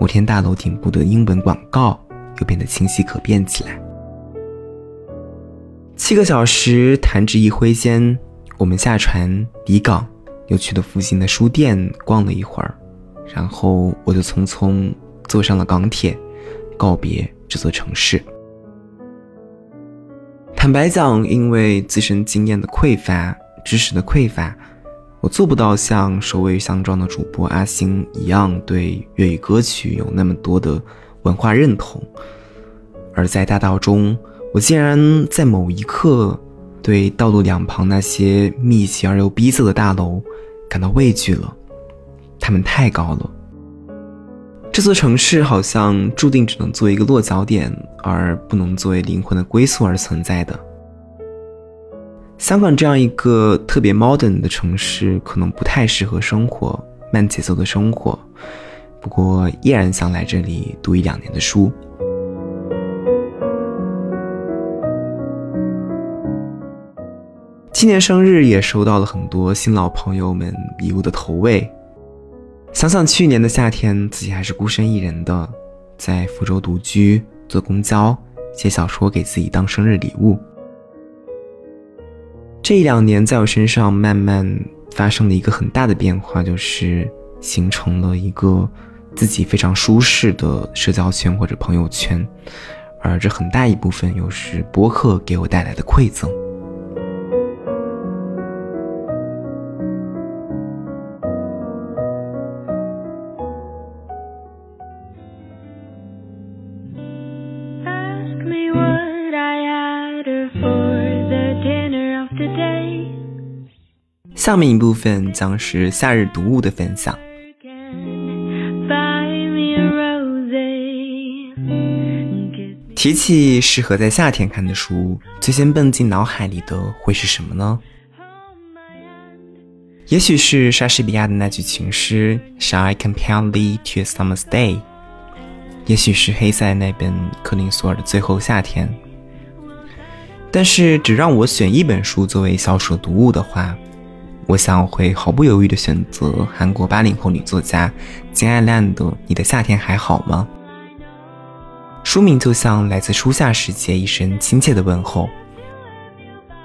摩天大楼顶部的英文广告又变得清晰可辨起来。七个小时弹指一挥间，我们下船离港，又去了附近的书店逛了一会儿，然后我就匆匆坐上了港铁，告别这座城市。坦白讲，因为自身经验的匮乏，知识的匮乏。我做不到像首尾相撞的主播阿星一样对粤语歌曲有那么多的文化认同，而在大道中，我竟然在某一刻对道路两旁那些密集而又逼仄的大楼感到畏惧了，它们太高了。这座城市好像注定只能作为一个落脚点，而不能作为灵魂的归宿而存在的。香港这样一个特别 modern 的城市，可能不太适合生活慢节奏的生活。不过，依然想来这里读一两年的书。今年生日也收到了很多新老朋友们礼物的投喂。想想去年的夏天，自己还是孤身一人的，在福州独居，坐公交，写小说给自己当生日礼物。这一两年，在我身上慢慢发生了一个很大的变化，就是形成了一个自己非常舒适的社交圈或者朋友圈，而这很大一部分又是播客给我带来的馈赠。下面一部分将是夏日读物的分享。提起适合在夏天看的书，最先蹦进脑海里的会是什么呢？也许是莎士比亚的那句情诗 “Shall I compare thee to a summer's day”，也许是黑塞那本克林索尔的《最后夏天》。但是，只让我选一本书作为小暑读物的话。我想会毫不犹豫地选择韩国八零后女作家金爱兰的《你的夏天还好吗》。书名就像来自初夏时节一声亲切的问候。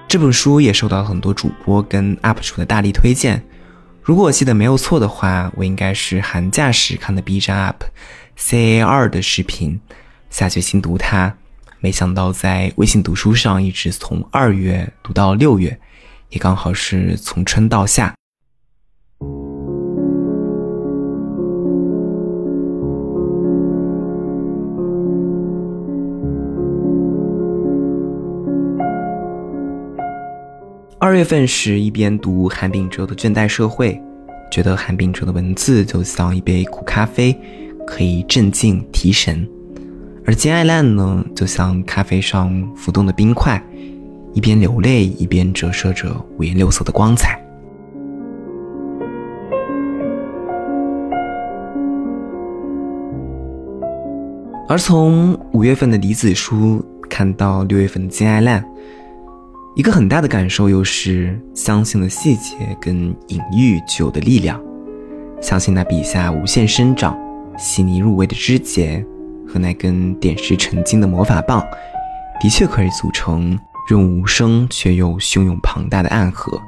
这本书也受到很多主播跟 UP 主的大力推荐。如果我记得没有错的话，我应该是寒假时看的 B 站 UP C A 二的视频，下决心读它。没想到在微信读书上一直从二月读到六月。也刚好是从春到夏。二月份时，一边读韩炳哲的《倦怠社会》，觉得韩炳哲的文字就像一杯苦咖啡，可以镇静提神；而金爱烂呢，就像咖啡上浮动的冰块。一边流泪，一边折射着五颜六色的光彩。而从五月份的李子书看到六月份的金爱烂，一个很大的感受又是相信的细节跟隐喻具有的力量，相信那笔下无限生长、细腻入微的枝节和那根点石成金的魔法棒，的确可以组成。润无声却又汹涌庞大的暗河。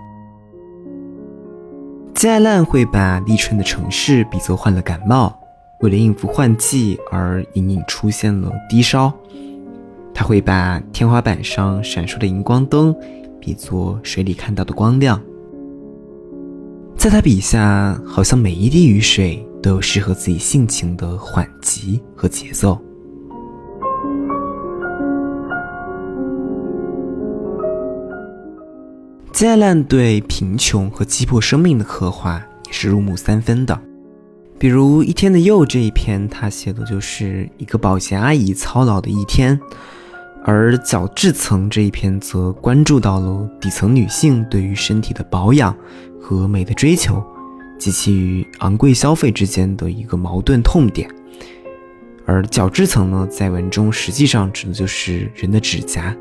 金爱烂会把立春的城市比作患了感冒，为了应付换季而隐隐出现了低烧。他会把天花板上闪烁的荧光灯比作水里看到的光亮。在他笔下，好像每一滴雨水都有适合自己性情的缓急和节奏。金爱烂对贫穷和击破生命的刻画也是入木三分的。比如《一天的又》这一篇，他写的就是一个保洁阿姨操劳的一天；而角质层这一篇则关注到了底层女性对于身体的保养和美的追求，及其与昂贵消费之间的一个矛盾痛点。而角质层呢，在文中实际上指的就是人的指甲。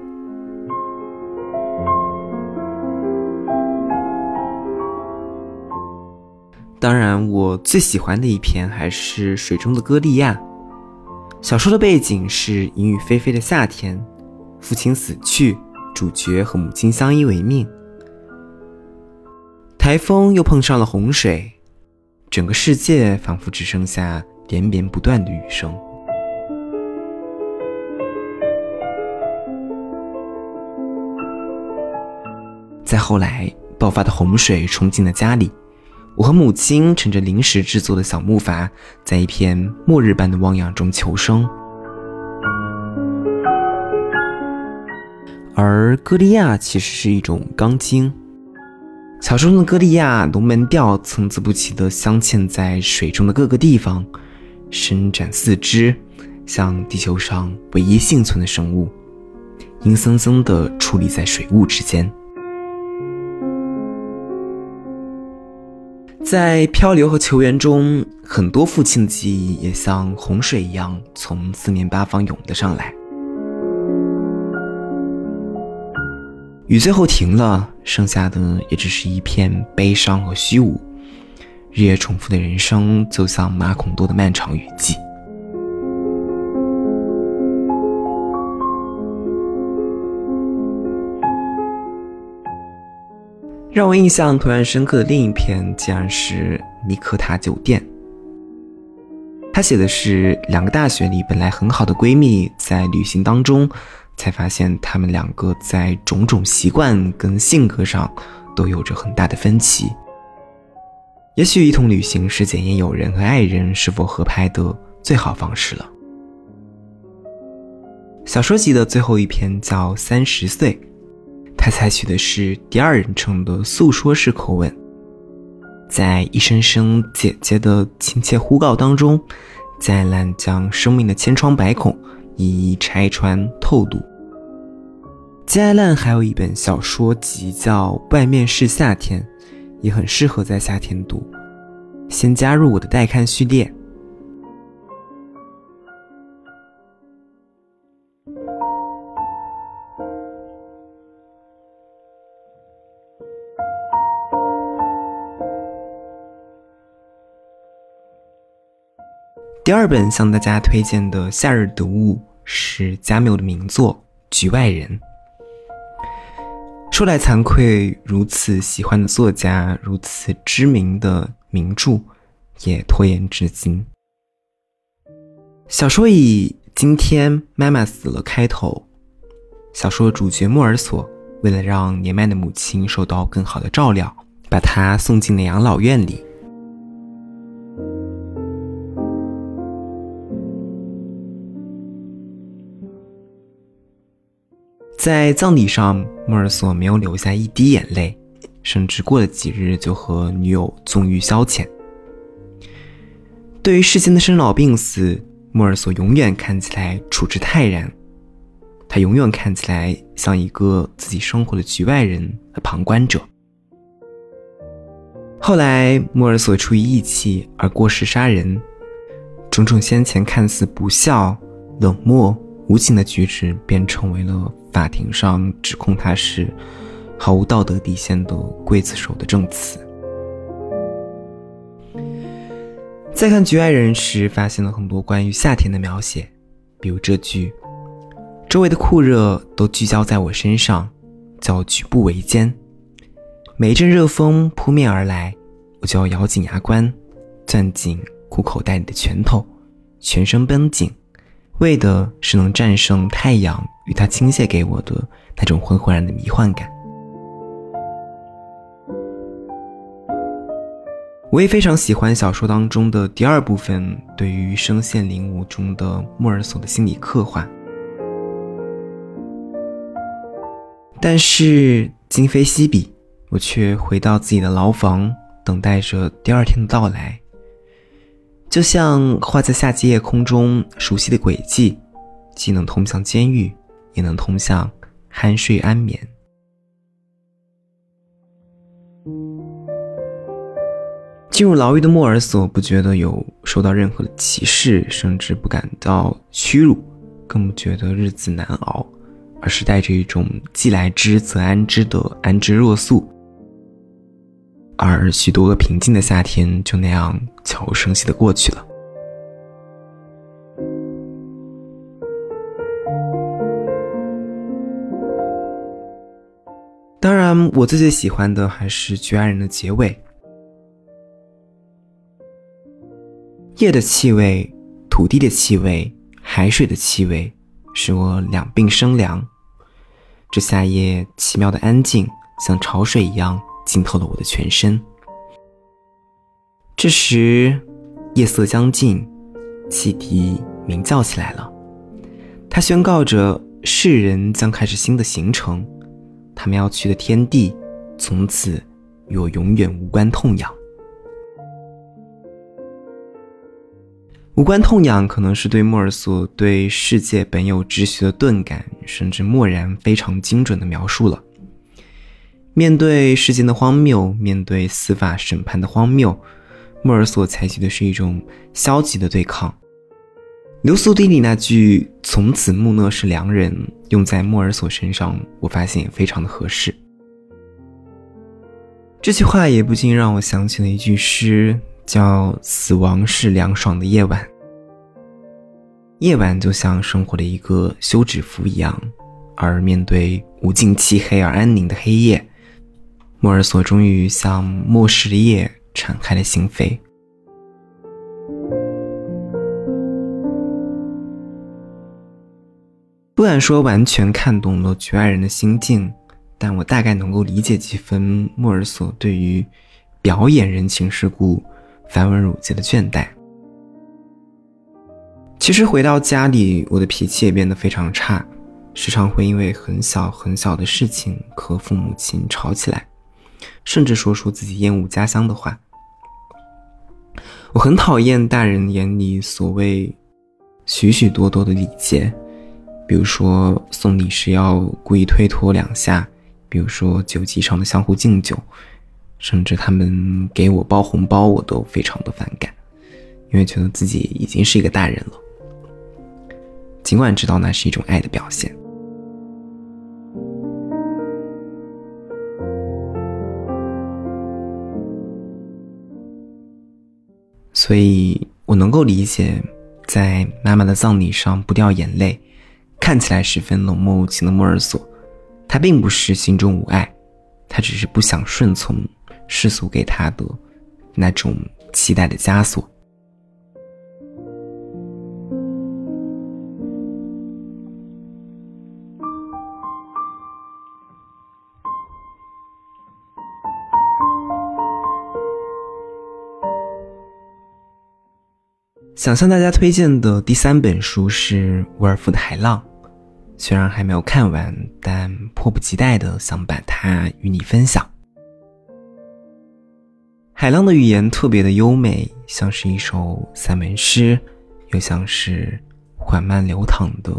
当然，我最喜欢的一篇还是《水中的歌利亚》。小说的背景是阴雨霏霏的夏天，父亲死去，主角和母亲相依为命。台风又碰上了洪水，整个世界仿佛只剩下连绵不断的雨声。再后来，爆发的洪水冲进了家里。我和母亲乘着临时制作的小木筏，在一片末日般的汪洋中求生。而歌利亚其实是一种钢筋。小说中的歌利亚龙门吊参差不齐地镶嵌在水中的各个地方，伸展四肢，像地球上唯一幸存的生物，阴森森地矗立在水雾之间。在漂流和求援中，很多父亲的记忆也像洪水一样从四面八方涌了上来。雨最后停了，剩下的也只是一片悲伤和虚无。日夜重复的人生，就像马孔多的漫长雨季。让我印象突然深刻的另一篇，竟然是《尼克塔酒店》。他写的是两个大学里本来很好的闺蜜，在旅行当中，才发现她们两个在种种习惯跟性格上都有着很大的分歧。也许一同旅行是检验友人和爱人是否合拍的最好方式了。小说集的最后一篇叫《三十岁》。他采取的是第二人称的诉说式口吻，在一声声姐姐的亲切呼告当中，再烂将生命的千疮百孔一一拆穿透露。金爱烂还有一本小说集叫《外面是夏天》，也很适合在夏天读。先加入我的待看序列。第二本向大家推荐的夏日读物是加缪的名作《局外人》。说来惭愧，如此喜欢的作家，如此知名的名著，也拖延至今。小说以“今天妈妈死了”开头。小说主角莫尔索为了让年迈的母亲受到更好的照料，把她送进了养老院里。在葬礼上，莫尔索没有流下一滴眼泪，甚至过了几日就和女友纵欲消遣。对于世间的生老病死，莫尔索永远看起来处之泰然，他永远看起来像一个自己生活的局外人和旁观者。后来，莫尔索出于义气而过失杀人，种种先前看似不孝、冷漠、无情的举止，便成为了。法庭上指控他是毫无道德底线的刽子手的证词。在看《局外人》时，发现了很多关于夏天的描写，比如这句：“周围的酷热都聚焦在我身上，叫举步维艰。每一阵热风扑面而来，我就要咬紧牙关，攥紧裤口袋里的拳头，全身绷紧，为的是能战胜太阳与它倾泻给我的那种浑浑然的迷幻感。我也非常喜欢小说当中的第二部分对于声线领悟中的莫尔索的心理刻画。但是今非昔比，我却回到自己的牢房，等待着第二天的到来。就像画在夏季夜空中熟悉的轨迹，既能通向监狱，也能通向酣睡安眠。进入牢狱的莫尔索不觉得有受到任何的歧视，甚至不感到屈辱，更不觉得日子难熬，而是带着一种既来之则安之的安之若素。而许多个平静的夏天就那样悄无声息的过去了。当然，我最最喜欢的还是《绝爱人》的结尾。夜的气味，土地的气味，海水的气味，使我两鬓生凉。这夏夜奇妙的安静，像潮水一样浸透了我的全身。这时，夜色将近，汽笛鸣叫起来了。它宣告着世人将开始新的行程，他们要去的天地，从此与我永远无关痛痒。无关痛痒，可能是对莫尔索对世界本有秩序的钝感，甚至漠然非常精准的描述了。面对事件的荒谬，面对司法审判的荒谬，莫尔索采取的是一种消极的对抗。流苏地里那句“从此穆讷是良人”用在莫尔索身上，我发现也非常的合适。这句话也不禁让我想起了一句诗。叫死亡是凉爽的夜晚，夜晚就像生活的一个休止符一样，而面对无尽漆黑而安宁的黑夜，莫尔索终于向末世的夜敞开了心扉。不敢说完全看懂了局外人的心境，但我大概能够理解几分莫尔索对于表演人情世故。繁文缛节的倦怠。其实回到家里，我的脾气也变得非常差，时常会因为很小很小的事情和父母亲吵起来，甚至说出自己厌恶家乡的话。我很讨厌大人眼里所谓许许多多的礼节，比如说送礼时要故意推脱两下，比如说酒席上的相互敬酒。甚至他们给我包红包，我都非常的反感，因为觉得自己已经是一个大人了。尽管知道那是一种爱的表现，所以我能够理解，在妈妈的葬礼上不掉眼泪，看起来十分冷漠无情的莫尔索，他并不是心中无爱，他只是不想顺从。世俗给他的那种期待的枷锁。想向大家推荐的第三本书是沃尔夫的《海浪》，虽然还没有看完，但迫不及待的想把它与你分享。海浪的语言特别的优美，像是一首散文诗，又像是缓慢流淌的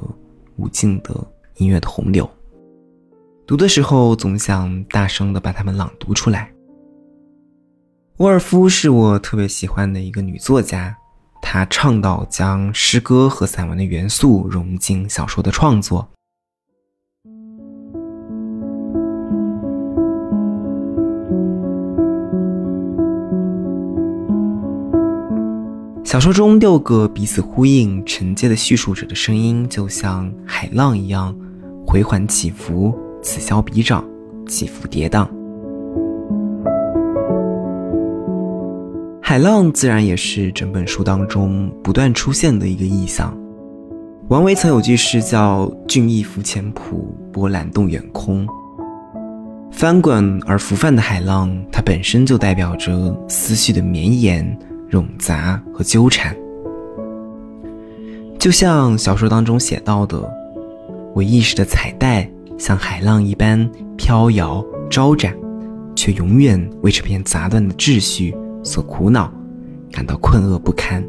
无尽的音乐的洪流。读的时候总想大声的把它们朗读出来。沃尔夫是我特别喜欢的一个女作家，他倡导将诗歌和散文的元素融进小说的创作。小说中六个彼此呼应、承接的叙述者的声音，就像海浪一样，回环起伏，此消彼长，起伏跌宕。海浪自然也是整本书当中不断出现的一个意象。王维曾有句诗叫“俊逸浮浅浦，波澜动远空”。翻滚而浮泛的海浪，它本身就代表着思绪的绵延、冗杂和纠缠。就像小说当中写到的，我意识的彩带像海浪一般飘摇招展，却永远为这片杂乱的秩序所苦恼，感到困厄不堪。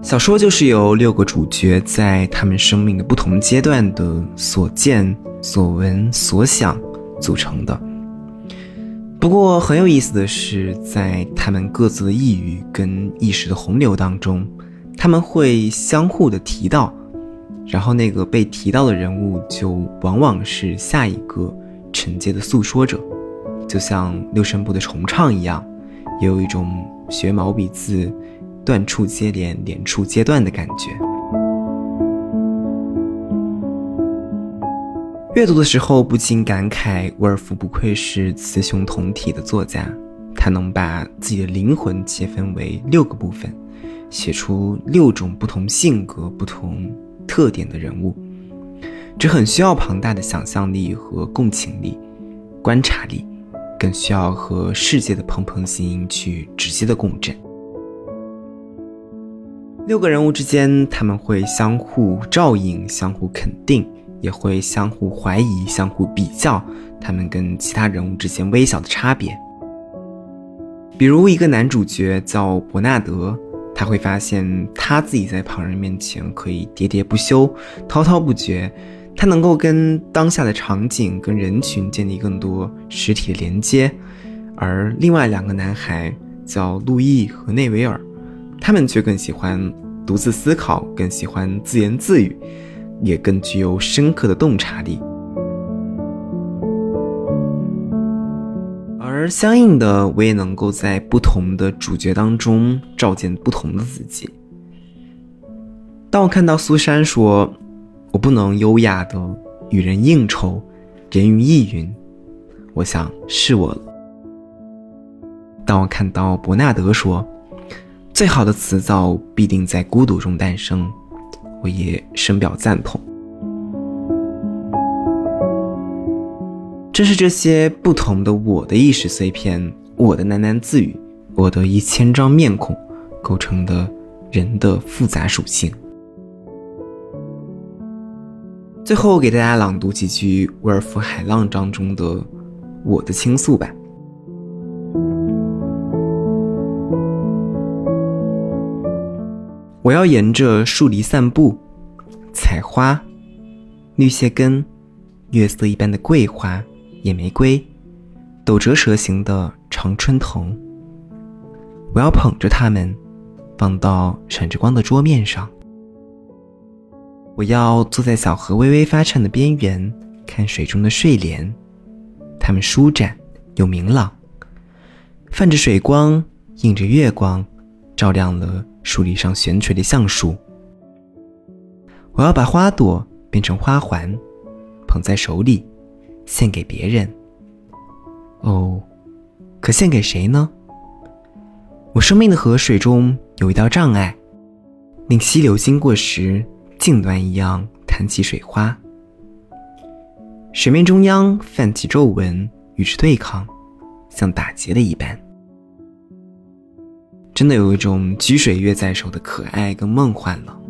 小说就是由六个主角在他们生命的不同阶段的所见。所闻所想组成的。不过很有意思的是，在他们各自的抑郁跟意识的洪流当中，他们会相互的提到，然后那个被提到的人物就往往是下一个承接的诉说者，就像六声部的重唱一样，也有一种学毛笔字，断处接连，连处接断的感觉。阅读的时候不禁感慨，沃尔夫不愧是雌雄同体的作家，他能把自己的灵魂切分为六个部分，写出六种不同性格、不同特点的人物，这很需要庞大的想象力和共情力、观察力，更需要和世界的砰砰心去直接的共振。六个人物之间，他们会相互照应，相互肯定。也会相互怀疑、相互比较，他们跟其他人物之间微小的差别。比如，一个男主角叫伯纳德，他会发现他自己在旁人面前可以喋喋不休、滔滔不绝，他能够跟当下的场景、跟人群建立更多实体连接。而另外两个男孩叫路易和内维尔，他们却更喜欢独自思考，更喜欢自言自语。也更具有深刻的洞察力，而相应的，我也能够在不同的主角当中照见不同的自己。当我看到苏珊说：“我不能优雅的与人应酬，人云亦云。”我想是我了。当我看到伯纳德说：“最好的词藻必定在孤独中诞生。”我也深表赞同。正是这些不同的我的意识碎片，我的喃喃自语，我的一千张面孔，构成的人的复杂属性。最后给大家朗读几句《沃尔夫海浪》当中的我的倾诉吧。我要沿着树篱散步，采花，绿蟹根，月色一般的桂花、野玫瑰，斗折蛇形的常春藤。我要捧着它们，放到闪着光的桌面上。我要坐在小河微微发颤的边缘，看水中的睡莲，它们舒展又明朗，泛着水光，映着月光，照亮了。树篱上悬垂的橡树，我要把花朵变成花环，捧在手里，献给别人。哦，可献给谁呢？我生命的河水中有一道障碍，令溪流经过时，镜端一样弹起水花。水面中央泛起皱纹，与之对抗，像打结了一般。真的有一种掬水月在手的可爱跟梦幻了。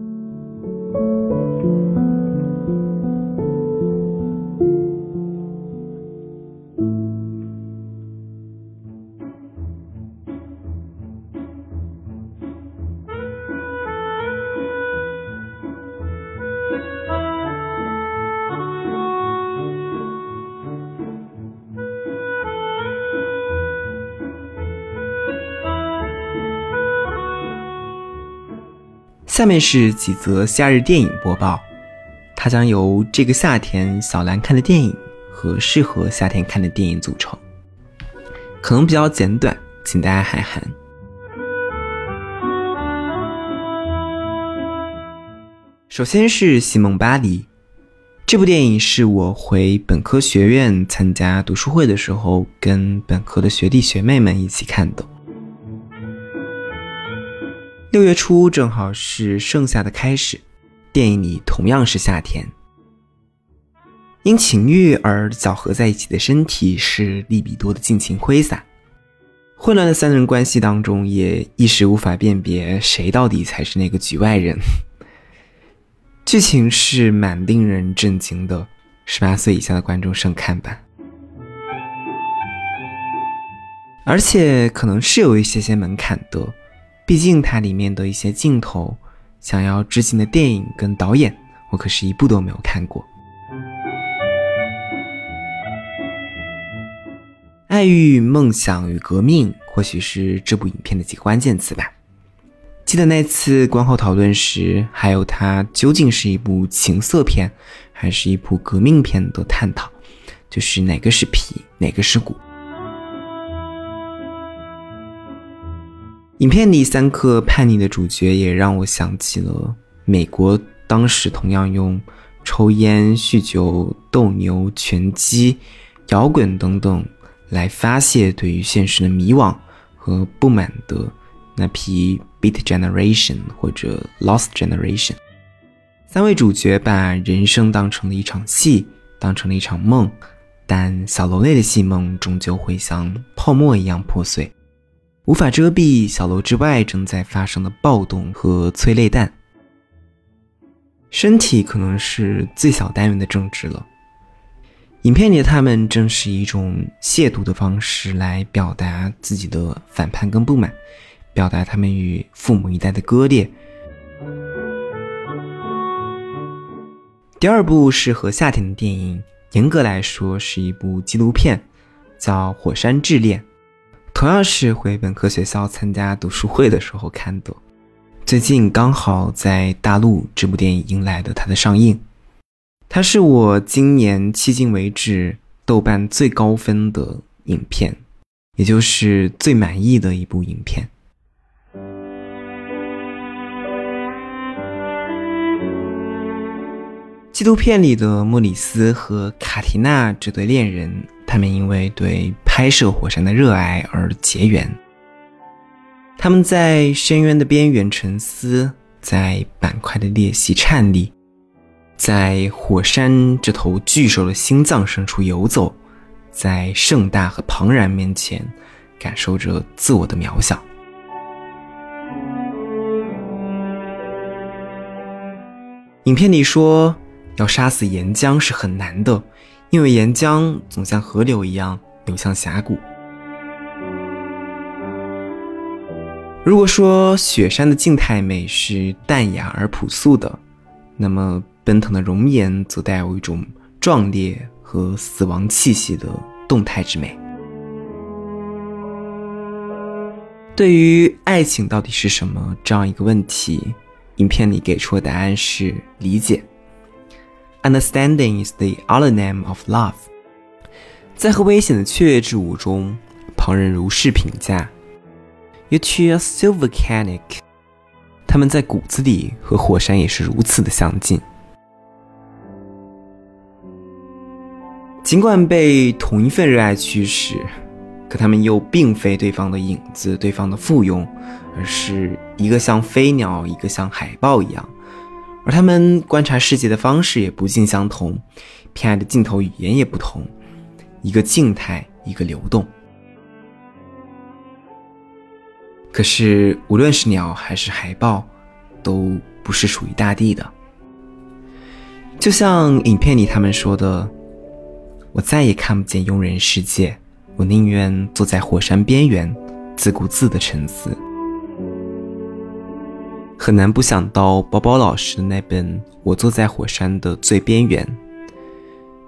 下面是几则夏日电影播报，它将由这个夏天小兰看的电影和适合夏天看的电影组成，可能比较简短，请大家海涵。首先是《西蒙巴黎》，这部电影是我回本科学院参加读书会的时候，跟本科的学弟学妹们一起看的。六月初正好是盛夏的开始，电影里同样是夏天。因情欲而搅合在一起的身体是利比多的尽情挥洒，混乱的三人关系当中也一时无法辨别谁到底才是那个局外人。剧情是蛮令人震惊的，十八岁以下的观众慎看吧。而且可能是有一些些门槛的，毕竟它里面的一些镜头，想要致敬的电影跟导演，我可是一部都没有看过。爱欲、梦想与革命，或许是这部影片的几个关键词吧。记得那次观后讨论时，还有它究竟是一部情色片，还是一部革命片的探讨，就是哪个是皮，哪个是骨。影片里三个叛逆的主角，也让我想起了美国当时同样用抽烟、酗酒、斗牛、拳击、摇滚等等。来发泄对于现实的迷惘和不满的那批 Beat Generation 或者 Lost Generation，三位主角把人生当成了一场戏，当成了一场梦，但小楼内的戏梦终究会像泡沫一样破碎，无法遮蔽小楼之外正在发生的暴动和催泪弹。身体可能是最小单元的政治了。影片里的他们正是一种亵渎的方式来表达自己的反叛跟不满，表达他们与父母一代的割裂。第二部是和夏天的电影，严格来说是一部纪录片，叫《火山之恋》，同样是回本科学校参加读书会的时候看的，最近刚好在大陆这部电影迎来的它的上映。它是我今年迄今为止豆瓣最高分的影片，也就是最满意的一部影片。纪录片里的莫里斯和卡提娜这对恋人，他们因为对拍摄火山的热爱而结缘。他们在深渊的边缘沉思，在板块的裂隙颤栗。在火山这头巨兽的心脏深处游走，在盛大和庞然面前，感受着自我的渺小。影片里说，要杀死岩浆是很难的，因为岩浆总像河流一样流向峡谷。如果说雪山的静态美是淡雅而朴素的，那么。奔腾的容颜则带有一种壮烈和死亡气息的动态之美。对于爱情到底是什么这样一个问题，影片里给出的答案是理解。Understanding is the other name of love。在和危险的雀跃之舞中，旁人如是评价：You two are so volcanic。他们在骨子里和火山也是如此的相近。尽管被同一份热爱驱使，可他们又并非对方的影子、对方的附庸，而是一个像飞鸟，一个像海豹一样。而他们观察世界的方式也不尽相同，偏爱的镜头语言也不同，一个静态，一个流动。可是，无论是鸟还是海豹，都不是属于大地的。就像影片里他们说的。我再也看不见庸人世界，我宁愿坐在火山边缘，自顾自的沉思。很难不想到宝宝老师的那本《我坐在火山的最边缘》，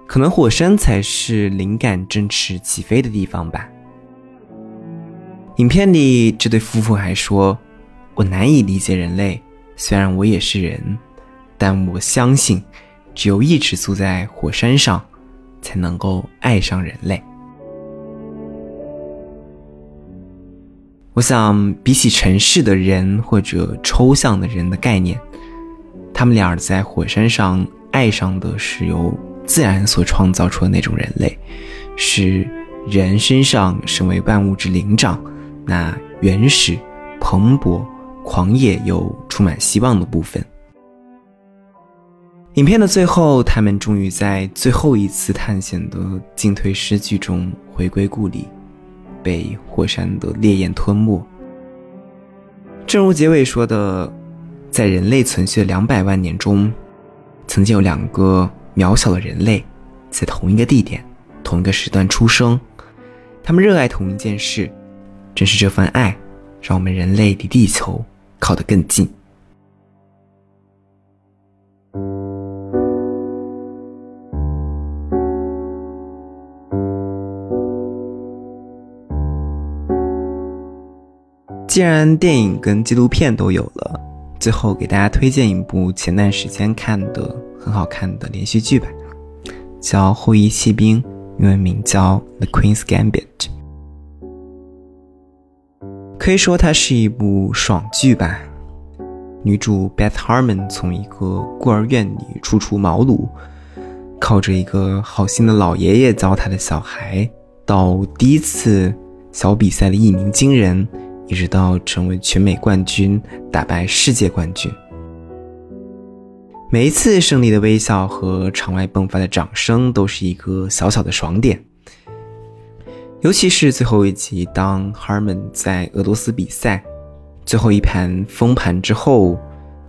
可能火山才是灵感振翅起飞的地方吧。影片里这对夫妇还说：“我难以理解人类，虽然我也是人，但我相信，只有一直坐在火山上。”才能够爱上人类。我想，比起城市的人或者抽象的人的概念，他们俩在火山上爱上的是由自然所创造出的那种人类，是人身上身为万物之灵长，那原始、蓬勃、狂野又充满希望的部分。影片的最后，他们终于在最后一次探险的进退失据中回归故里，被火山的烈焰吞没。正如结尾说的，在人类存续的两百万年中，曾经有两个渺小的人类，在同一个地点、同一个时段出生，他们热爱同一件事，正是这份爱，让我们人类离地球靠得更近。既然电影跟纪录片都有了，最后给大家推荐一部前段时间看的很好看的连续剧吧，叫《后裔弃兵》，英文名叫《The Queen's Gambit》。可以说它是一部爽剧吧。女主 Beth Harmon 从一个孤儿院里初出茅庐，靠着一个好心的老爷爷教她的小孩，到第一次小比赛的一鸣惊人。一直到成为全美冠军，打败世界冠军。每一次胜利的微笑和场外迸发的掌声，都是一个小小的爽点。尤其是最后一集，当 Harmon 在俄罗斯比赛最后一盘封盘之后，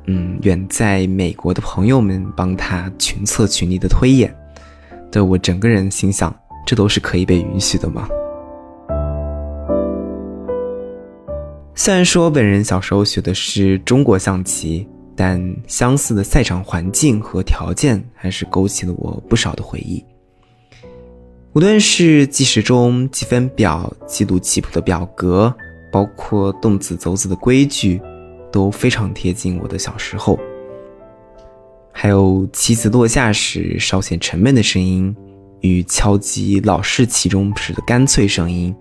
嗯，远在美国的朋友们帮他群策群力的推演，对我整个人心想，这都是可以被允许的吗？虽然说本人小时候学的是中国象棋，但相似的赛场环境和条件还是勾起了我不少的回忆。无论是计时钟、积分表、记录棋谱的表格，包括动子走子的规矩，都非常贴近我的小时候。还有棋子落下时稍显沉闷的声音，与敲击老式棋钟时的干脆声音，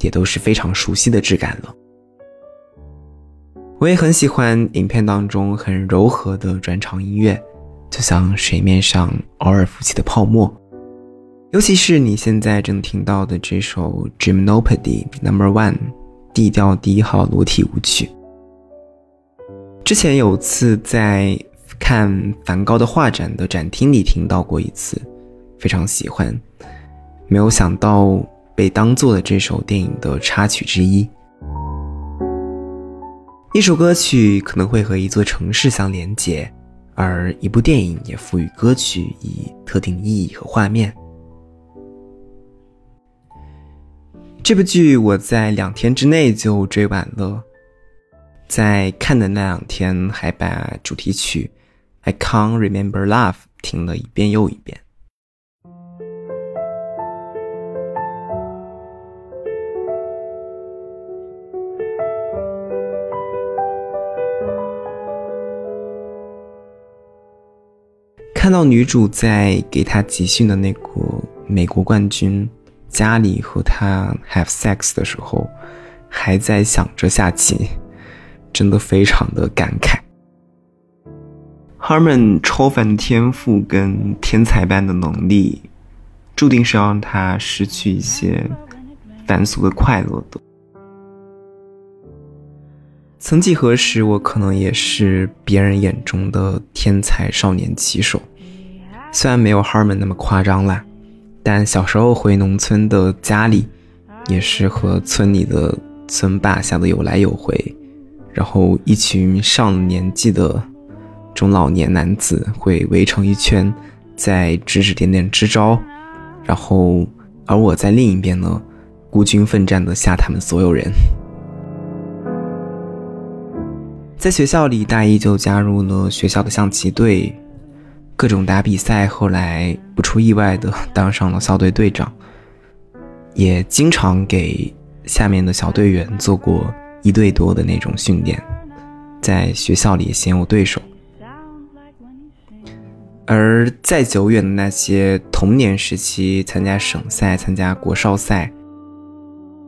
也都是非常熟悉的质感了。我也很喜欢影片当中很柔和的转场音乐，就像水面上偶尔浮起的泡沫。尤其是你现在正听到的这首《Gymnopédie Number One》，D 调第一号裸体舞曲。之前有次在看梵高的画展的展厅里听到过一次，非常喜欢。没有想到被当做了这首电影的插曲之一。一首歌曲可能会和一座城市相连接，而一部电影也赋予歌曲以特定意义和画面。这部剧我在两天之内就追完了，在看的那两天还把主题曲《I Can't Remember Love》听了一遍又一遍。看到女主在给他集训的那个美国冠军家里和他 have sex 的时候，还在想着下棋，真的非常的感慨。Harmon 超凡的天赋跟天才般的能力，注定是要让他失去一些凡俗的快乐的。曾几何时，我可能也是别人眼中的天才少年棋手。虽然没有 Harmon 那么夸张啦，但小时候回农村的家里，也是和村里的村霸下的有来有回，然后一群上了年纪的中老年男子会围成一圈，在指指点点支招，然后而我在另一边呢，孤军奋战的吓他们所有人。在学校里，大一就加入了学校的象棋队。各种打比赛，后来不出意外的当上了校队队长，也经常给下面的小队员做过一对多的那种训练，在学校里鲜有对手。而再久远的那些童年时期参加省赛、参加国少赛，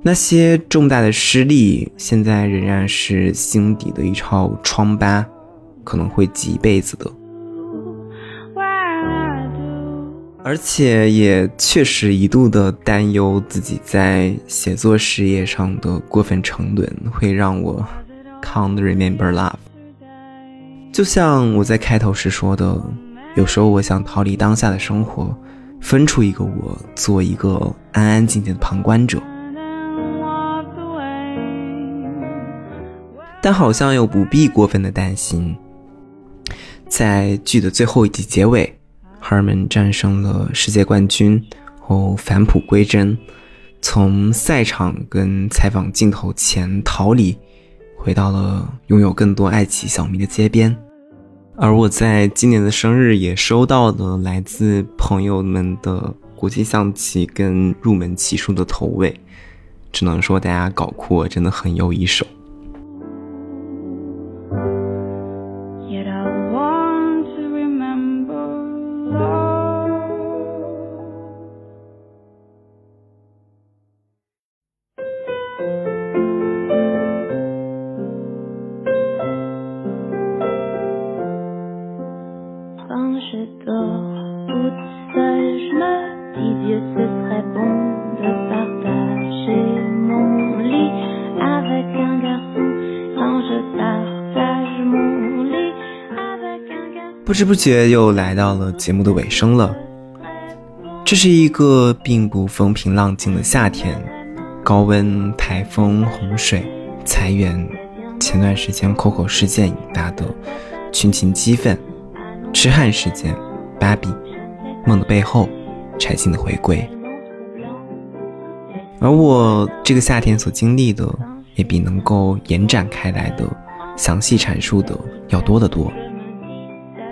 那些重大的失利，现在仍然是心底的一道疮疤，可能会记一辈子的。而且也确实一度的担忧自己在写作事业上的过分沉沦，会让我 Can't remember love。就像我在开头时说的，有时候我想逃离当下的生活，分出一个我，做一个安安静静的旁观者。但好像又不必过分的担心。在剧的最后一集结尾，Herman 战胜了世界冠军后返璞归真，从赛场跟采访镜头前逃离。回到了拥有更多爱奇小迷的街边，而我在今年的生日也收到了来自朋友们的国际象棋跟入门棋书的投喂，只能说大家搞酷真的很有一手。不知不觉又来到了节目的尾声了。这是一个并不风平浪静的夏天，高温、台风、洪水、裁员，前段时间 Coco 事件引发的群情激愤，痴汉事件，芭比，梦的背后，柴静的回归。而我这个夏天所经历的，也比能够延展开来的、详细阐述的要多得多。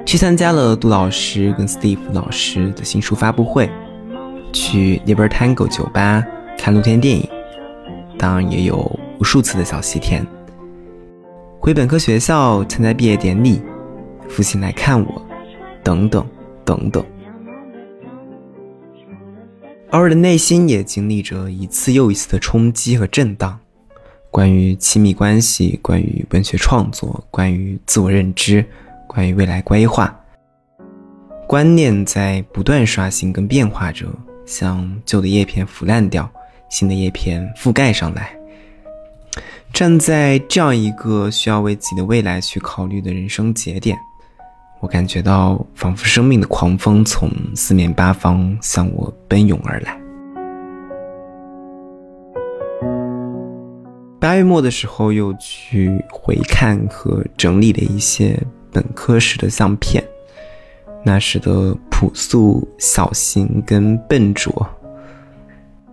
去参加了杜老师跟 Steve 老师的新书发布会，去 Libertango 酒吧看露天电影，当然也有无数次的小西天。回本科学校参加毕业典礼，父亲来看我，等等等等。而我的内心也经历着一次又一次的冲击和震荡，关于亲密关系，关于文学创作，关于自我认知。关于未来规划，观念在不断刷新跟变化着，像旧的叶片腐烂掉，新的叶片覆盖上来。站在这样一个需要为自己的未来去考虑的人生节点，我感觉到仿佛生命的狂风从四面八方向我奔涌而来。八月末的时候，又去回看和整理了一些。本科时的相片，那时的朴素、小心跟笨拙，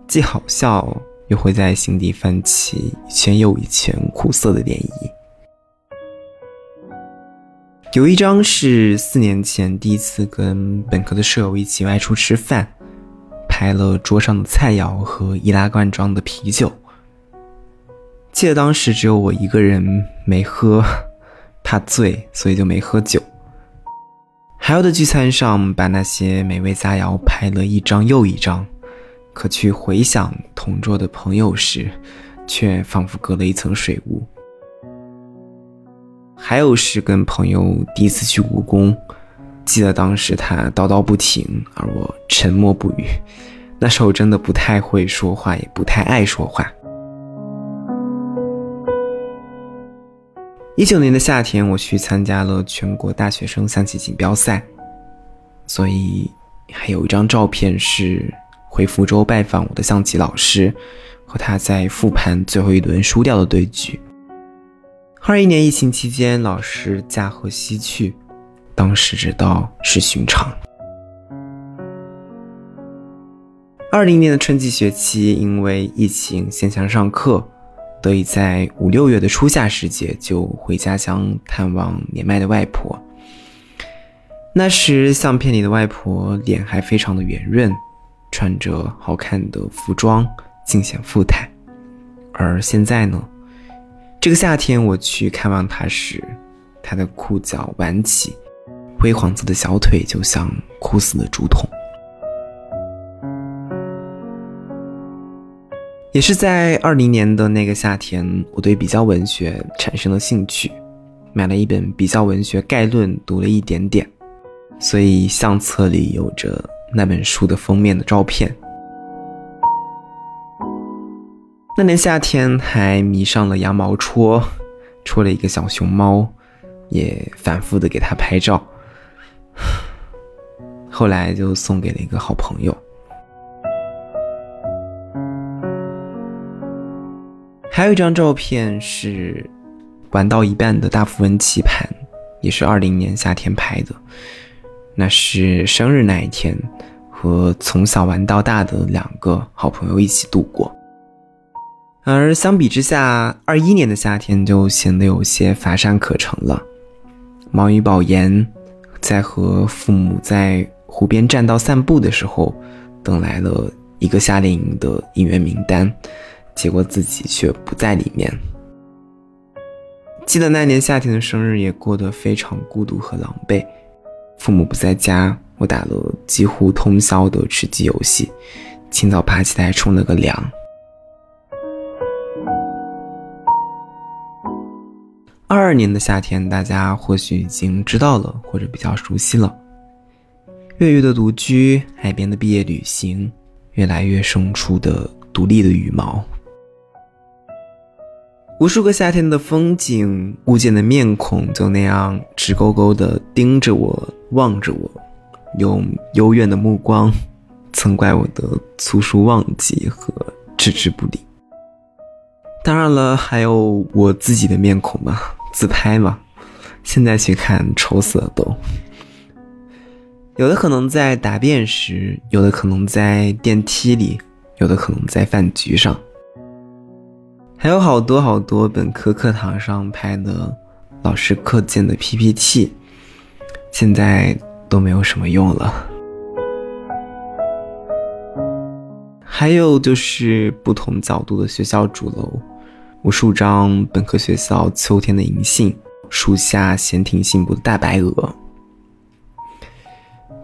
既好笑，又会在心底泛起一圈又一圈苦涩的涟漪。有一张是四年前第一次跟本科的舍友一起外出吃饭，拍了桌上的菜肴和易拉罐装的啤酒。记得当时只有我一个人没喝。怕醉，所以就没喝酒。还有的聚餐上，把那些美味佳肴拍了一张又一张，可去回想同桌的朋友时，却仿佛隔了一层水雾。还有是跟朋友第一次去故宫，记得当时他叨叨不停，而我沉默不语。那时候真的不太会说话，也不太爱说话。一九年的夏天，我去参加了全国大学生象棋锦标赛，所以还有一张照片是回福州拜访我的象棋老师，和他在复盘最后一轮输掉的对局。二一年疫情期间，老师驾鹤西去，当时知道是寻常。二零年的春季学期，因为疫情线下上课。得以在五六月的初夏时节就回家乡探望年迈的外婆。那时相片里的外婆脸还非常的圆润，穿着好看的服装，尽显富态。而现在呢，这个夏天我去看望她时，她的裤脚挽起，灰黄色的小腿就像枯死的竹筒。也是在二零年的那个夏天，我对比较文学产生了兴趣，买了一本《比较文学概论》，读了一点点，所以相册里有着那本书的封面的照片。那年夏天还迷上了羊毛戳，戳了一个小熊猫，也反复的给它拍照。后来就送给了一个好朋友。还有一张照片是玩到一半的大富翁棋盘，也是二零年夏天拍的。那是生日那一天，和从小玩到大的两个好朋友一起度过。而相比之下，二一年的夏天就显得有些乏善可陈了。毛羽保研，在和父母在湖边栈道散步的时候，等来了一个夏令营的应援名单，结果自己却不在里面。记得那年夏天的生日也过得非常孤独和狼狈，父母不在家，我打了几乎通宵的吃鸡游戏，清早爬起来冲了个凉。二二年的夏天，大家或许已经知道了，或者比较熟悉了。越狱的独居，海边的毕业旅行，越来越生出的独立的羽毛。无数个夏天的风景，物件的面孔，就那样直勾勾的盯着我，望着我，用幽怨的目光，曾怪我的粗疏忘记和置之不理。当然了，还有我自己的面孔嘛。自拍嘛，现在去看丑死了都。有的可能在答辩时，有的可能在电梯里，有的可能在饭局上，还有好多好多本科课堂上拍的老师课件的 PPT，现在都没有什么用了。还有就是不同角度的学校主楼。无数张本科学校秋天的银杏，树下闲庭信步的大白鹅。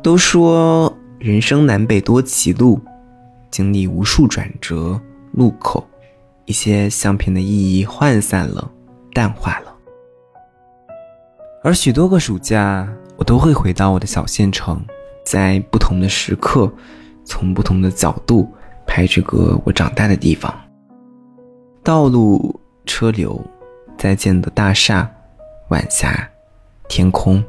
都说人生南北多歧路，经历无数转折路口，一些相片的意义涣散了，淡化了。而许多个暑假，我都会回到我的小县城，在不同的时刻，从不同的角度拍这个我长大的地方。道路、车流、再见的大厦、晚霞、天空。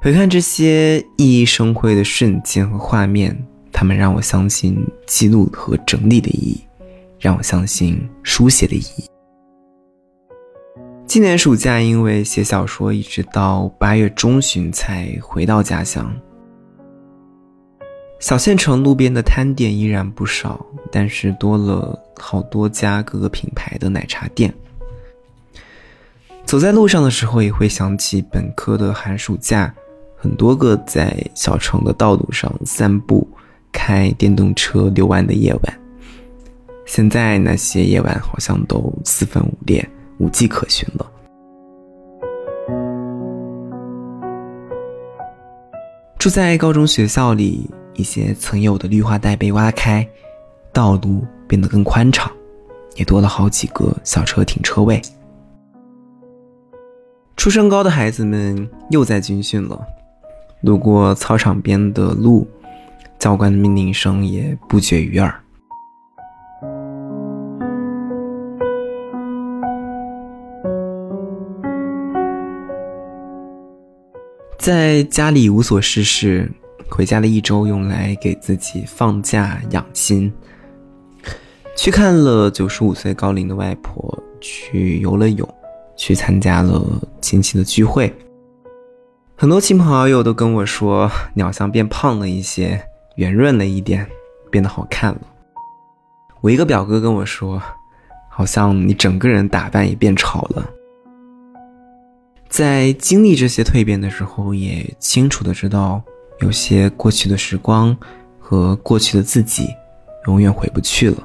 回看这些熠熠生辉的瞬间和画面，他们让我相信记录和整理的意义，让我相信书写的意义。今年暑假因为写小说，一直到八月中旬才回到家乡。小县城路边的摊点依然不少，但是多了好多家各个品牌的奶茶店。走在路上的时候，也会想起本科的寒暑假，很多个在小城的道路上散步、开电动车游玩的夜晚。现在那些夜晚好像都四分五裂，无迹可寻了。住在高中学校里。一些曾有的绿化带被挖开，道路变得更宽敞，也多了好几个小车停车位。初升高的孩子们又在军训了，路过操场边的路，教官的命令声也不绝于耳。在家里无所事事。回家了一周，用来给自己放假养心。去看了九十五岁高龄的外婆，去游了泳，去参加了亲戚的聚会。很多亲朋好友都跟我说，你好像变胖了一些，圆润了一点，变得好看了。我一个表哥跟我说，好像你整个人打扮也变潮了。在经历这些蜕变的时候，也清楚的知道。有些过去的时光和过去的自己，永远回不去了。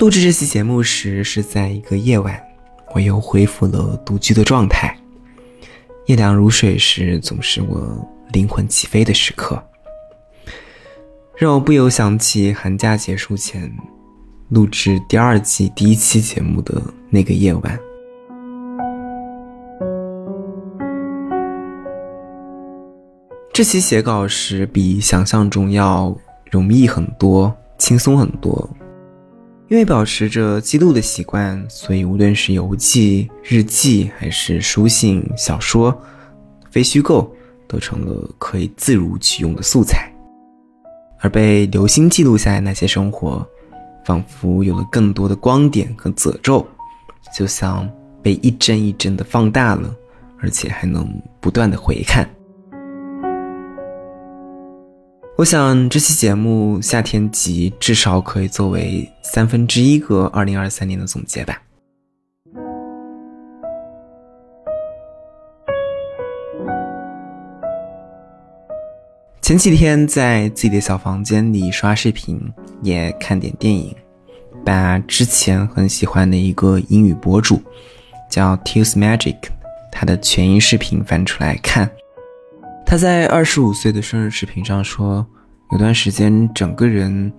录制这期节目时是在一个夜晚，我又恢复了独居的状态。夜凉如水时，总是我灵魂起飞的时刻，让我不由想起寒假结束前录制第二季第一期节目的那个夜晚。这期写稿时比想象中要容易很多，轻松很多。因为保持着记录的习惯，所以无论是游记、日记，还是书信、小说、非虚构，都成了可以自如取用的素材。而被留心记录下来那些生活，仿佛有了更多的光点和褶皱，就像被一帧一帧的放大了，而且还能不断的回看。我想这期节目夏天集至少可以作为三分之一个二零二三年的总结吧。前几天在自己的小房间里刷视频，也看点电影，把之前很喜欢的一个英语博主叫 Tils Magic，他的全英视频翻出来看。他在二十五岁的生日视频上说，有段时间整个人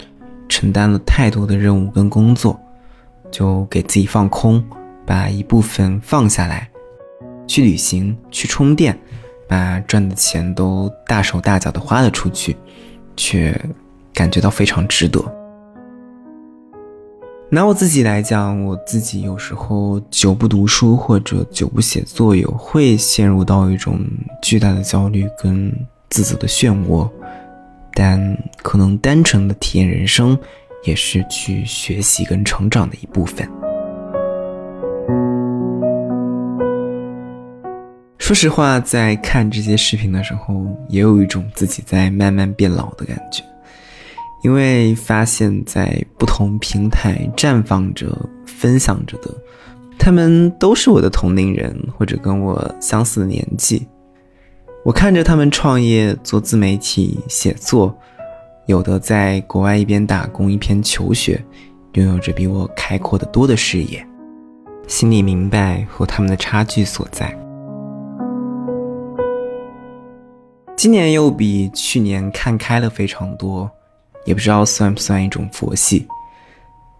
承担了太多的任务跟工作，就给自己放空，把一部分放下来，去旅行，去充电，把赚的钱都大手大脚的花了出去，却感觉到非常值得。拿我自己来讲，我自己有时候久不读书或者久不写作，有会陷入到一种巨大的焦虑跟自责的漩涡。但可能单纯的体验人生，也是去学习跟成长的一部分。说实话，在看这些视频的时候，也有一种自己在慢慢变老的感觉。因为发现，在不同平台绽放着、分享着的，他们都是我的同龄人，或者跟我相似的年纪。我看着他们创业、做自媒体、写作，有的在国外一边打工一边求学，拥有着比我开阔的多的视野，心里明白和他们的差距所在。今年又比去年看开了非常多。也不知道算不算一种佛系，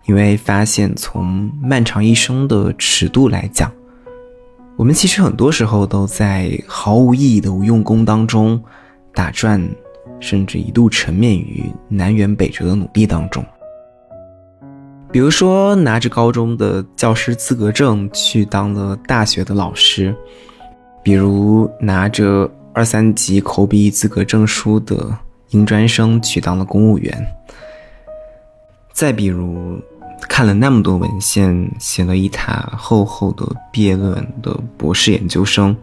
因为发现从漫长一生的尺度来讲，我们其实很多时候都在毫无意义的无用功当中打转，甚至一度沉湎于南辕北辙的努力当中。比如说，拿着高中的教师资格证去当了大学的老师，比如拿着二三级口笔译资格证书的。应专生去当了公务员。再比如，看了那么多文献，写了一沓厚厚的毕业论文的博士研究生，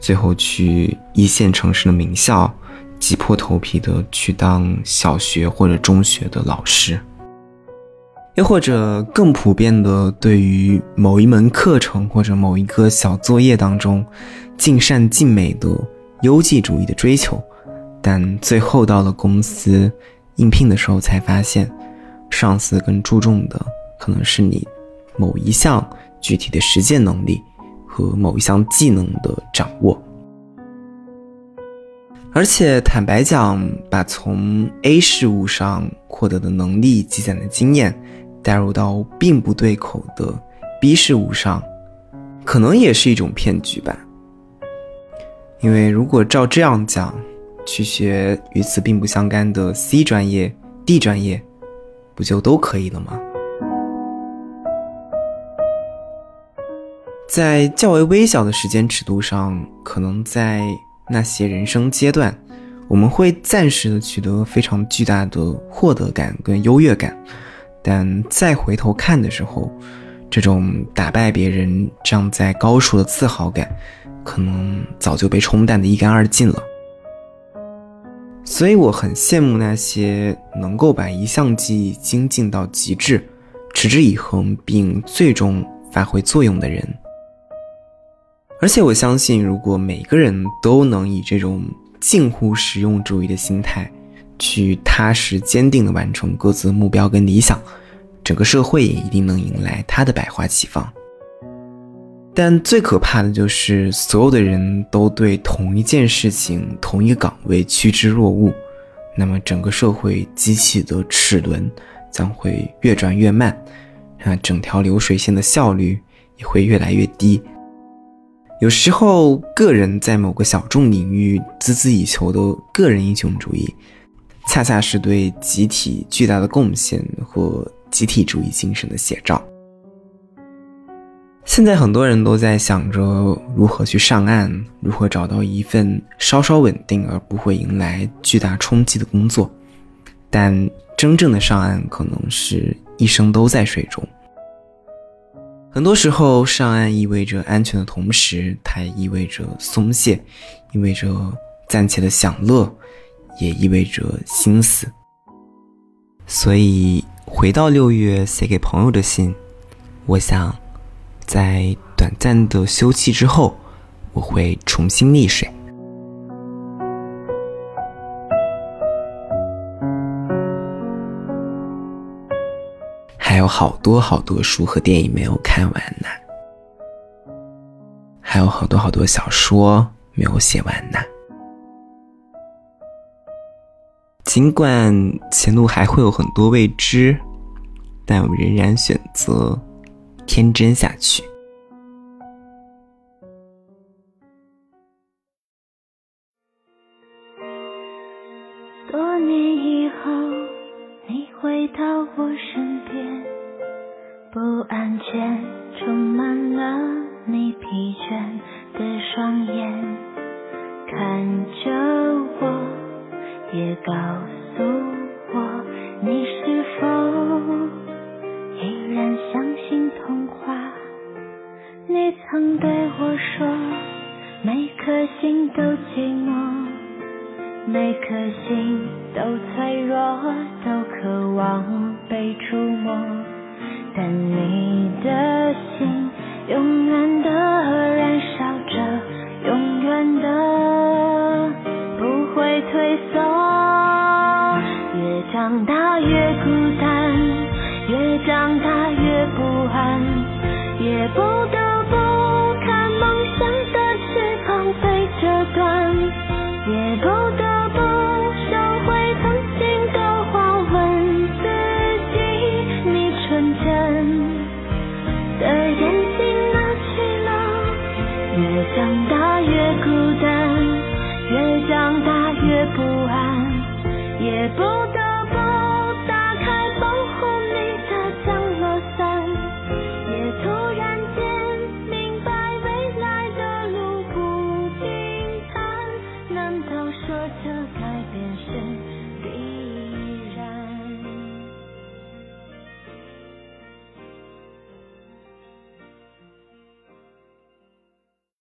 最后去一线城市的名校，挤破头皮的去当小学或者中学的老师。又或者更普遍的，对于某一门课程或者某一个小作业当中，尽善尽美的优绩主义的追求。但最后到了公司应聘的时候，才发现，上司更注重的可能是你某一项具体的实践能力和某一项技能的掌握。而且坦白讲，把从 A 事物上获得的能力积攒的经验带入到并不对口的 B 事物上，可能也是一种骗局吧。因为如果照这样讲，去学与此并不相干的 C 专业、D 专业，不就都可以了吗？在较为微小的时间尺度上，可能在那些人生阶段，我们会暂时的取得非常巨大的获得感跟优越感，但再回头看的时候，这种打败别人站在高处的自豪感，可能早就被冲淡的一干二净了。所以我很羡慕那些能够把一项技艺精进到极致、持之以恒并最终发挥作用的人。而且我相信，如果每个人都能以这种近乎实用主义的心态，去踏实坚定地完成各自的目标跟理想，整个社会也一定能迎来它的百花齐放。但最可怕的就是，所有的人都对同一件事情、同一个岗位趋之若鹜，那么整个社会机器的齿轮将会越转越慢，啊，整条流水线的效率也会越来越低。有时候，个人在某个小众领域孜孜以求的个人英雄主义，恰恰是对集体巨大的贡献和集体主义精神的写照。现在很多人都在想着如何去上岸，如何找到一份稍稍稳定而不会迎来巨大冲击的工作，但真正的上岸可能是一生都在水中。很多时候，上岸意味着安全的同时，它也意味着松懈，意味着暂且的享乐，也意味着心死。所以，回到六月写给朋友的信，我想，在短暂的休憩之后，我会重新溺水。还有好多好多书和电影没有看完呢，还有好多好多小说没有写完呢。尽管前路还会有很多未知，但我仍然选择天真下去。